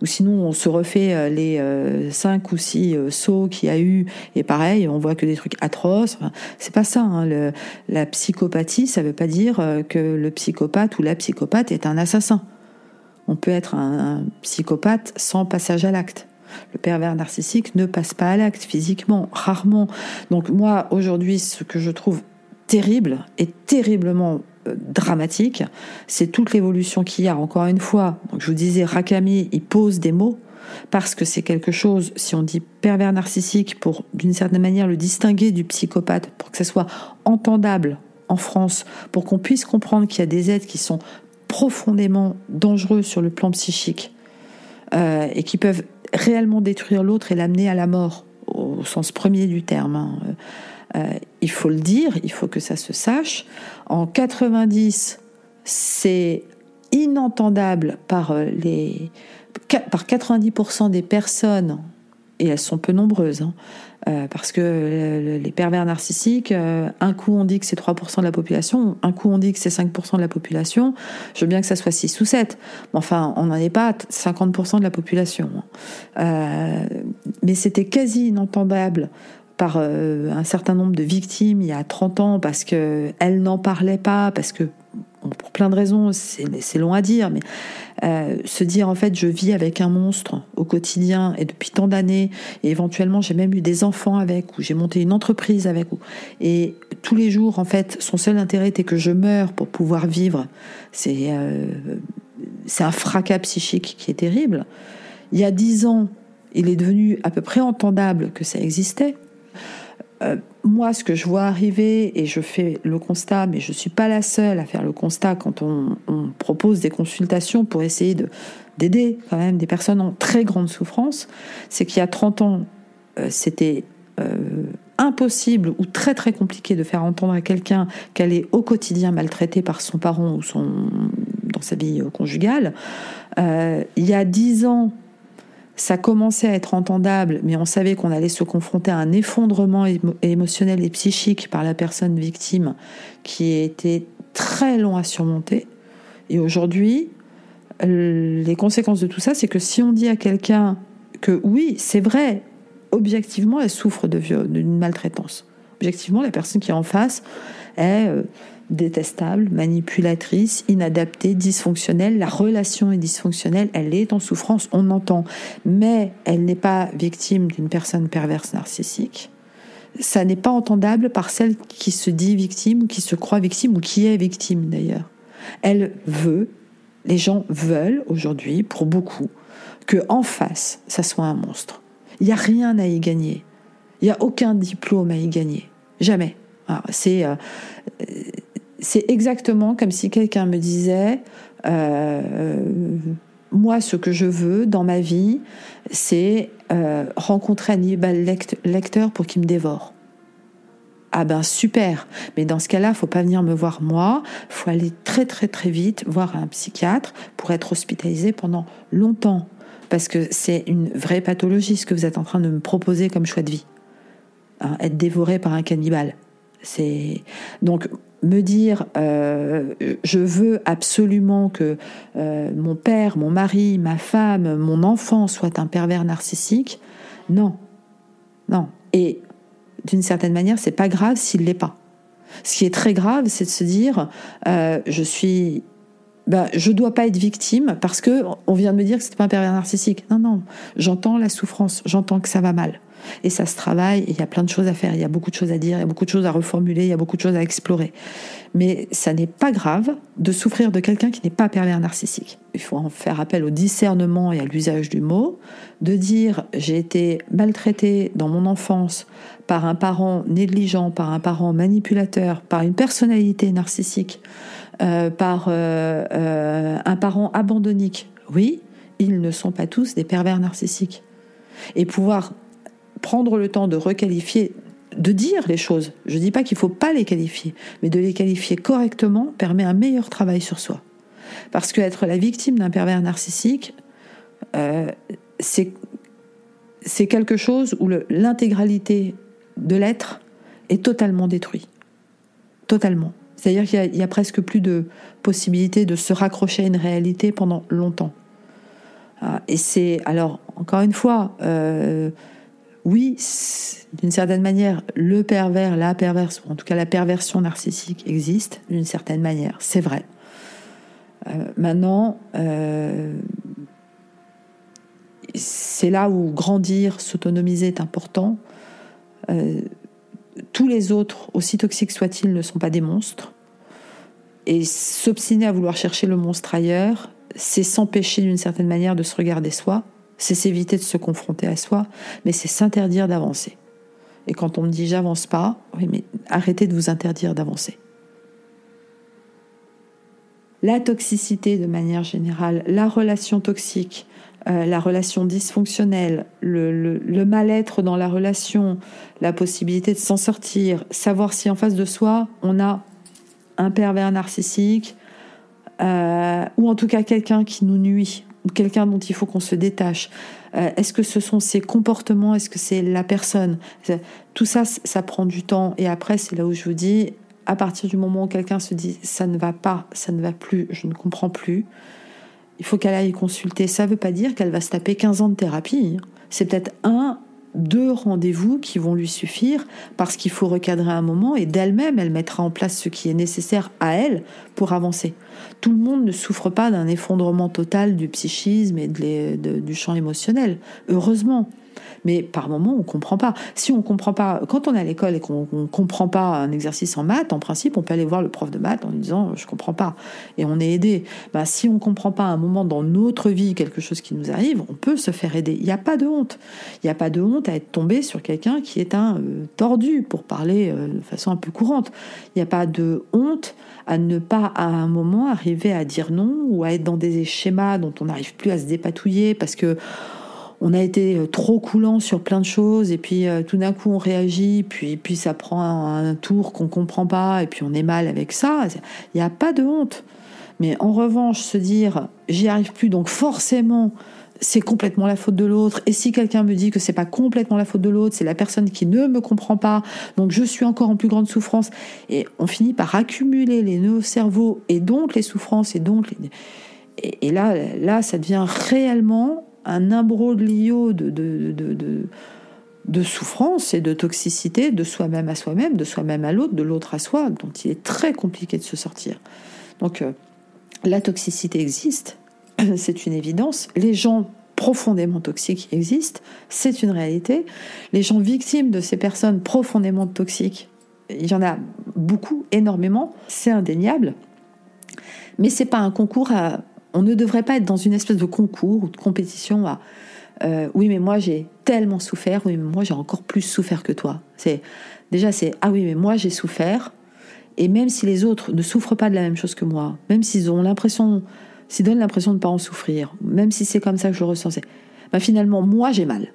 Ou sinon, on se refait euh, les euh, cinq ou six sauts qu'il y a eu, et pareil, on voit que des trucs atroces. C'est pas ça. Hein. La psychopathie, ça veut pas dire que le psychopathe ou la psychopathe est un assassin. On peut être un psychopathe sans passage à l'acte. Le pervers narcissique ne passe pas à l'acte physiquement, rarement. Donc moi, aujourd'hui, ce que je trouve terrible et terriblement euh, dramatique, c'est toute l'évolution qu'il y a. Encore une fois, je vous disais, Rakami, il pose des mots parce que c'est quelque chose, si on dit pervers narcissique, pour d'une certaine manière le distinguer du psychopathe, pour que ça soit entendable en France, pour qu'on puisse comprendre qu'il y a des êtres qui sont profondément dangereux sur le plan psychique euh, et qui peuvent réellement détruire l'autre et l'amener à la mort, au sens premier du terme. Hein. Euh, il faut le dire, il faut que ça se sache. En 90, c'est inentendable par euh, les par 90% des personnes, et elles sont peu nombreuses, hein, euh, parce que les pervers narcissiques, un coup on dit que c'est 3% de la population, un coup on dit que c'est 5% de la population, je veux bien que ça soit 6 ou 7, mais enfin on n'en est pas à 50% de la population. Hein. mais c'était quasi inentendable par euh, un certain nombre de victimes il y a 30 ans parce qu'elles n'en parlaient pas, parce que, pour plein de raisons, c'est long à dire, mais euh, se dire en fait je vis avec un monstre au quotidien et depuis tant d'années, et éventuellement j'ai même eu des enfants avec, ou j'ai monté une entreprise avec, et tous les jours en fait son seul intérêt était que je meure pour pouvoir vivre, c'est euh, c'est un fracas psychique qui est terrible. Il y a dix ans, il est devenu à peu près entendable que ça existait. Euh, moi, ce que je vois arriver, et je fais le constat, mais je ne suis pas la seule à faire le constat quand on, propose des consultations pour essayer d'aider quand même des personnes en très grande souffrance, c'est qu'il y a 30 ans, euh, c'était euh, impossible ou très très compliqué de faire entendre à quelqu'un qu'elle est au quotidien maltraitée par son parent ou son, dans sa vie conjugale. il y a 10 ans, ça commençait à être entendable, mais on savait qu'on allait se confronter à un effondrement émotionnel et psychique par la personne victime qui était très long à surmonter. Et aujourd'hui, les conséquences de tout ça, c'est que si on dit à quelqu'un que oui, c'est vrai, objectivement, elle souffre d'une maltraitance. Objectivement, la personne qui est en face est euh, détestable, manipulatrice, inadaptée, dysfonctionnelle. La relation est dysfonctionnelle, elle est en souffrance, on entend. Mais elle n'est pas victime d'une personne perverse narcissique. Ça n'est pas entendable par celle qui se dit victime, qui se croit victime, ou qui est victime d'ailleurs. Elle veut, les gens veulent aujourd'hui, pour beaucoup, que en face, ça soit un monstre. Il n'y a rien à y gagner. Il n'y a aucun diplôme à y gagner. Jamais. C'est euh, c'est exactement comme si quelqu'un me disait euh, moi, ce que je veux dans ma vie, c'est euh, rencontrer Hannibal Lecter pour qu'il me dévore. Ah ben super, mais dans ce cas-là, faut pas venir me voir moi, faut aller très très très vite voir un psychiatre pour être hospitalisé pendant longtemps, parce que c'est une vraie pathologie ce que vous êtes en train de me proposer comme choix de vie, hein, être dévoré par un cannibale. C'est donc me dire euh, je veux absolument que euh, mon père, mon mari, ma femme, mon enfant soit un pervers narcissique, non, non. Et d'une certaine manière, c'est pas grave s'il l'est pas. Ce qui est très grave, c'est de se dire euh, je suis ben, je dois pas être victime parce que on vient de me dire que c'était pas un pervers narcissique. Non, non, j'entends la souffrance, j'entends que ça va mal. Et ça se travaille, il y a plein de choses à faire, il y a beaucoup de choses à dire, il y a beaucoup de choses à reformuler, il y a beaucoup de choses à explorer. Mais ça n'est pas grave de souffrir de quelqu'un qui n'est pas pervers narcissique. Il faut en faire appel au discernement et à l'usage du mot, de dire j'ai été maltraité dans mon enfance par un parent négligent, par un parent manipulateur, par une personnalité narcissique, euh, par euh, euh, un parent abandonnique. Oui, ils ne sont pas tous des pervers narcissiques. Et pouvoir prendre le temps de requalifier, de dire les choses. Je ne dis pas qu'il ne faut pas les qualifier, mais de les qualifier correctement permet un meilleur travail sur soi. Parce qu'être la victime d'un pervers narcissique, euh, c'est quelque chose où l'intégralité de l'être est totalement détruit. Totalement. C'est-à-dire qu'il n'y a, presque plus de possibilité de se raccrocher à une réalité pendant longtemps. Ah, et c'est, alors, encore une fois, euh, oui, d'une certaine manière, le pervers, la perverse, ou en tout cas la perversion narcissique existe d'une certaine manière, c'est vrai. Euh, maintenant, euh, c'est là où grandir, s'autonomiser est important. tous les autres, aussi toxiques soient-ils, ne sont pas des monstres. Et s'obstiner à vouloir chercher le monstre ailleurs, c'est s'empêcher d'une certaine manière de se regarder soi, c'est s'éviter de se confronter à soi, mais c'est s'interdire d'avancer. Et quand on me dit j'avance pas, oui, mais arrêtez de vous interdire d'avancer. La toxicité de manière générale, la relation toxique, euh, la relation dysfonctionnelle, le mal-être dans la relation, la possibilité de s'en sortir, savoir si en face de soi on a un pervers narcissique, euh, ou en tout cas quelqu'un qui nous nuit, quelqu'un dont il faut qu'on se détache. Euh, est-ce que ce sont ses comportements? Est-ce que c'est la personne? Tout ça, ça prend du temps. Et après, c'est là où je vous dis, à partir du moment où quelqu'un se dit ça ne va pas, ça ne va plus, je ne comprends plus, il faut qu'elle aille consulter. Ça ne veut pas dire qu'elle va se taper 15 ans de thérapie. Hein. C'est peut-être un deux rendez-vous qui vont lui suffire parce qu'il faut recadrer un moment et d'elle-même, elle mettra en place ce qui est nécessaire à elle pour avancer. Tout le monde ne souffre pas d'un effondrement total du psychisme et du champ émotionnel, heureusement mais par moment on comprend pas. Si on comprend pas, quand on est à l'école et qu'on ne comprend pas un exercice en maths, en principe, on peut aller voir le prof de maths en disant je comprends pas et on est aidé. Ben, si on comprend pas à un moment dans notre vie quelque chose qui nous arrive, on peut se faire aider. Il n'y a pas de honte. Il n'y a pas de honte à être tombé sur quelqu'un qui est un euh, tordu, pour parler euh, de façon un peu courante. Il n'y a pas de honte à ne pas à un moment arriver à dire non ou à être dans des schémas dont on n'arrive plus à se dépatouiller parce que on a été euh, trop coulant sur plein de choses et puis euh, tout d'un coup on réagit puis puis ça prend un, tour qu'on comprend pas et puis on est mal avec ça. Il n'y a pas de honte. Mais en revanche se dire j'y arrive plus donc forcément c'est complètement la faute de l'autre. Et si quelqu'un me dit que c'est pas complètement la faute de l'autre c'est la personne qui ne me comprend pas donc je suis encore en plus grande souffrance. Et on finit par accumuler les nœuds au cerveau et donc les souffrances et donc et, et là là ça devient réellement un imbroglio de, de, de, de, souffrance et de toxicité de soi-même à soi-même, de soi-même à l'autre, de l'autre à soi, dont il est très compliqué de se sortir. Donc euh, la toxicité existe, [CLEARS THROAT] c'est une évidence. Les gens profondément toxiques existent, c'est une réalité. Les gens victimes de ces personnes profondément toxiques, il y en a beaucoup, énormément, c'est indéniable. Mais c'est pas un concours à on ne devrait pas être dans une espèce de concours ou de compétition à euh, oui mais moi j'ai tellement souffert, oui mais moi j'ai encore plus souffert que toi. C'est déjà c'est ah oui mais moi j'ai souffert et même si les autres ne souffrent pas de la même chose que moi, même s'ils ont l'impression, s'ils donnent l'impression de ne pas en souffrir, même si c'est comme ça que je le ressens, bah finalement moi j'ai mal.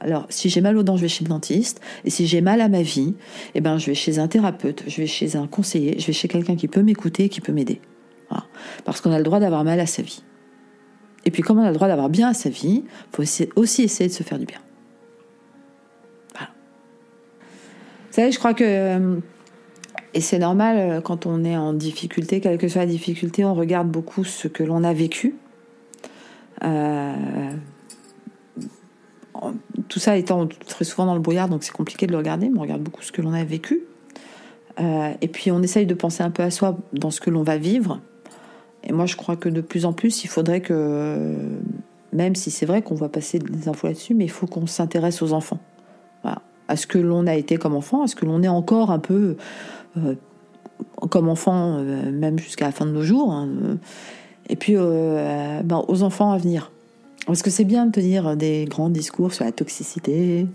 Alors, si j'ai mal aux dents, je vais chez le dentiste. Et si j'ai mal à ma vie, eh ben, je vais chez un thérapeute, je vais chez un conseiller, je vais chez quelqu'un qui peut m'écouter, qui peut m'aider. Parce qu'on a le droit d'avoir mal à sa vie. Et puis comme on a le droit d'avoir bien à sa vie, il faut aussi essayer de se faire du bien. Voilà. Vous savez, je crois que... Et c'est normal, euh, quand on est en difficulté, quelle que soit la difficulté, on regarde beaucoup ce que l'on a vécu. Euh, tout ça étant très souvent dans le brouillard, donc c'est compliqué de le regarder, mais on regarde beaucoup ce que l'on a vécu. Euh, et puis on essaye de penser un peu à soi dans ce que l'on va vivre. Et moi, je crois que de plus en plus, il faudrait que, même si c'est vrai qu'on va passer des infos là-dessus, mais il faut qu'on s'intéresse aux enfants. Voilà. À ce que l'on a été comme enfant, à ce que l'on est encore un peu euh, comme enfant, euh, même jusqu'à la fin de nos jours. Hein. Et puis euh, ben, aux enfants à venir. Parce que c'est bien de tenir des grands discours sur la toxicité,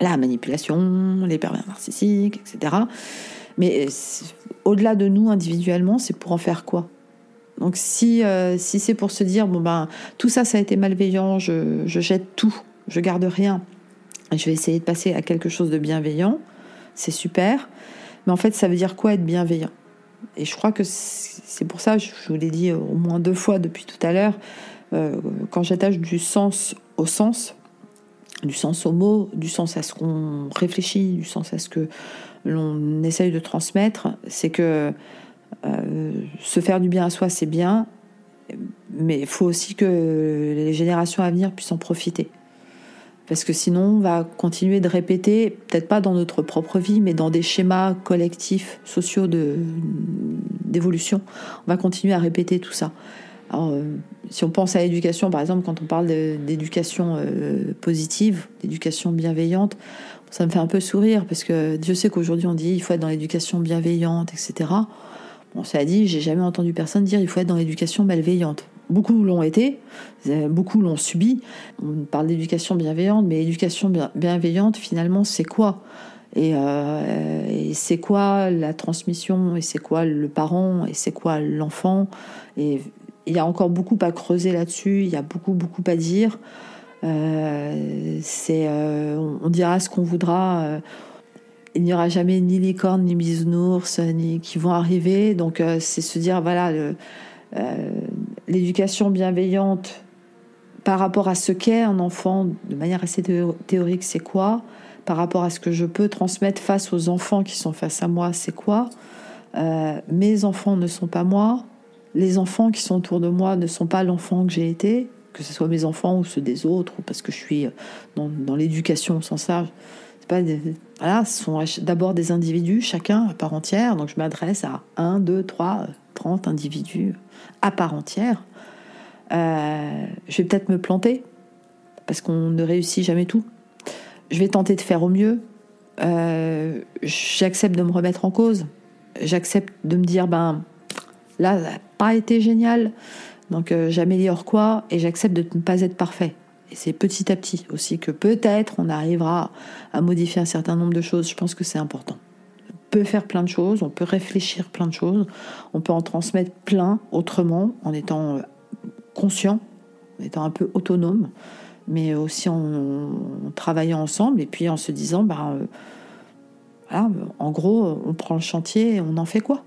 la manipulation, les pervers narcissiques, etc. Mais au-delà de nous individuellement, c'est pour en faire quoi? Donc si, euh, si c'est pour se dire, bon ben, tout ça, ça a été malveillant, je, je jette tout, je garde rien, je vais essayer de passer à quelque chose de bienveillant, c'est super. Mais en fait, ça veut dire quoi être bienveillant? Et je crois que c'est pour ça, je vous l'ai dit au moins deux fois depuis tout à l'heure, euh, quand j'attache du sens au sens, du sens au mot, du sens à ce qu'on réfléchit, du sens à ce que l'on essaye de transmettre, c'est que euh, se faire du bien à soi, c'est bien, Mais il faut aussi que les générations à venir puissent en profiter. Parce que sinon, on va continuer de répéter, peut-être pas dans notre propre vie, mais dans des schémas collectifs, sociaux d'évolution. On va continuer à répéter tout ça. Euh, si on pense à l'éducation, par exemple, quand on parle d'éducation euh, positive, d'éducation bienveillante, ça me fait un peu sourire parce que Dieu sait qu'aujourd'hui on dit il faut être dans l'éducation bienveillante, etc. Bon, ça dit, j'ai jamais entendu personne dire il faut être dans l'éducation malveillante. Beaucoup l'ont été, beaucoup l'ont subi. On parle d'éducation bienveillante, mais éducation bienveillante, finalement, c'est quoi? Euh, et, c'est quoi la transmission? Et c'est quoi le parent? Et c'est quoi l'enfant? Et il y a encore beaucoup à creuser là-dessus. Il y a beaucoup, beaucoup à dire. Euh, c'est, euh, on dira ce qu'on voudra. Il n'y aura jamais ni licorne, ni bisounours, ni qui vont arriver. Donc, c'est se dire voilà. Euh, l'éducation bienveillante par rapport à ce qu'est un enfant, de manière assez théorique, c'est quoi? Par rapport à ce que je peux transmettre face aux enfants qui sont face à moi, c'est quoi? Euh, Mes enfants ne sont pas moi. Les enfants qui sont autour de moi ne sont pas l'enfant que j'ai été, que ce soit mes enfants ou ceux des autres, ou parce que je suis dans, l'éducation au sens large. Pas ce sont d'abord des individus, chacun à part entière. Donc je m'adresse à 1, 2, 3, 30 individus à part entière. Euh, je vais peut-être me planter, parce qu'on ne réussit jamais tout. Je vais tenter de faire au mieux. Euh, j'accepte de me remettre en cause. J'accepte de me dire, ben là, ça n'a pas été génial, donc euh, j'améliore quoi, et j'accepte de ne pas être parfait. Et c'est petit à petit aussi que peut-être on arrivera à modifier un certain nombre de choses. Je pense que c'est important peut faire plein de choses, on peut réfléchir plein de choses, on peut en transmettre plein autrement, en étant euh, conscient, en étant un peu autonome, mais aussi en, travaillant ensemble et puis en se disant, bah, euh, voilà, en gros, on prend le chantier et on en fait quoi?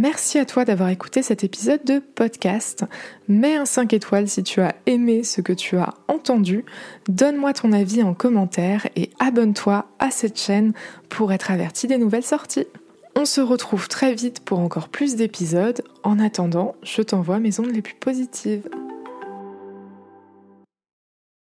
Merci à toi d'avoir écouté cet épisode de podcast. Mets un 5 étoiles si tu as aimé ce que tu as entendu. Donne-moi ton avis en commentaire et abonne-toi à cette chaîne pour être averti des nouvelles sorties. On se retrouve très vite pour encore plus d'épisodes. En attendant, je t'envoie mes ondes les plus positives.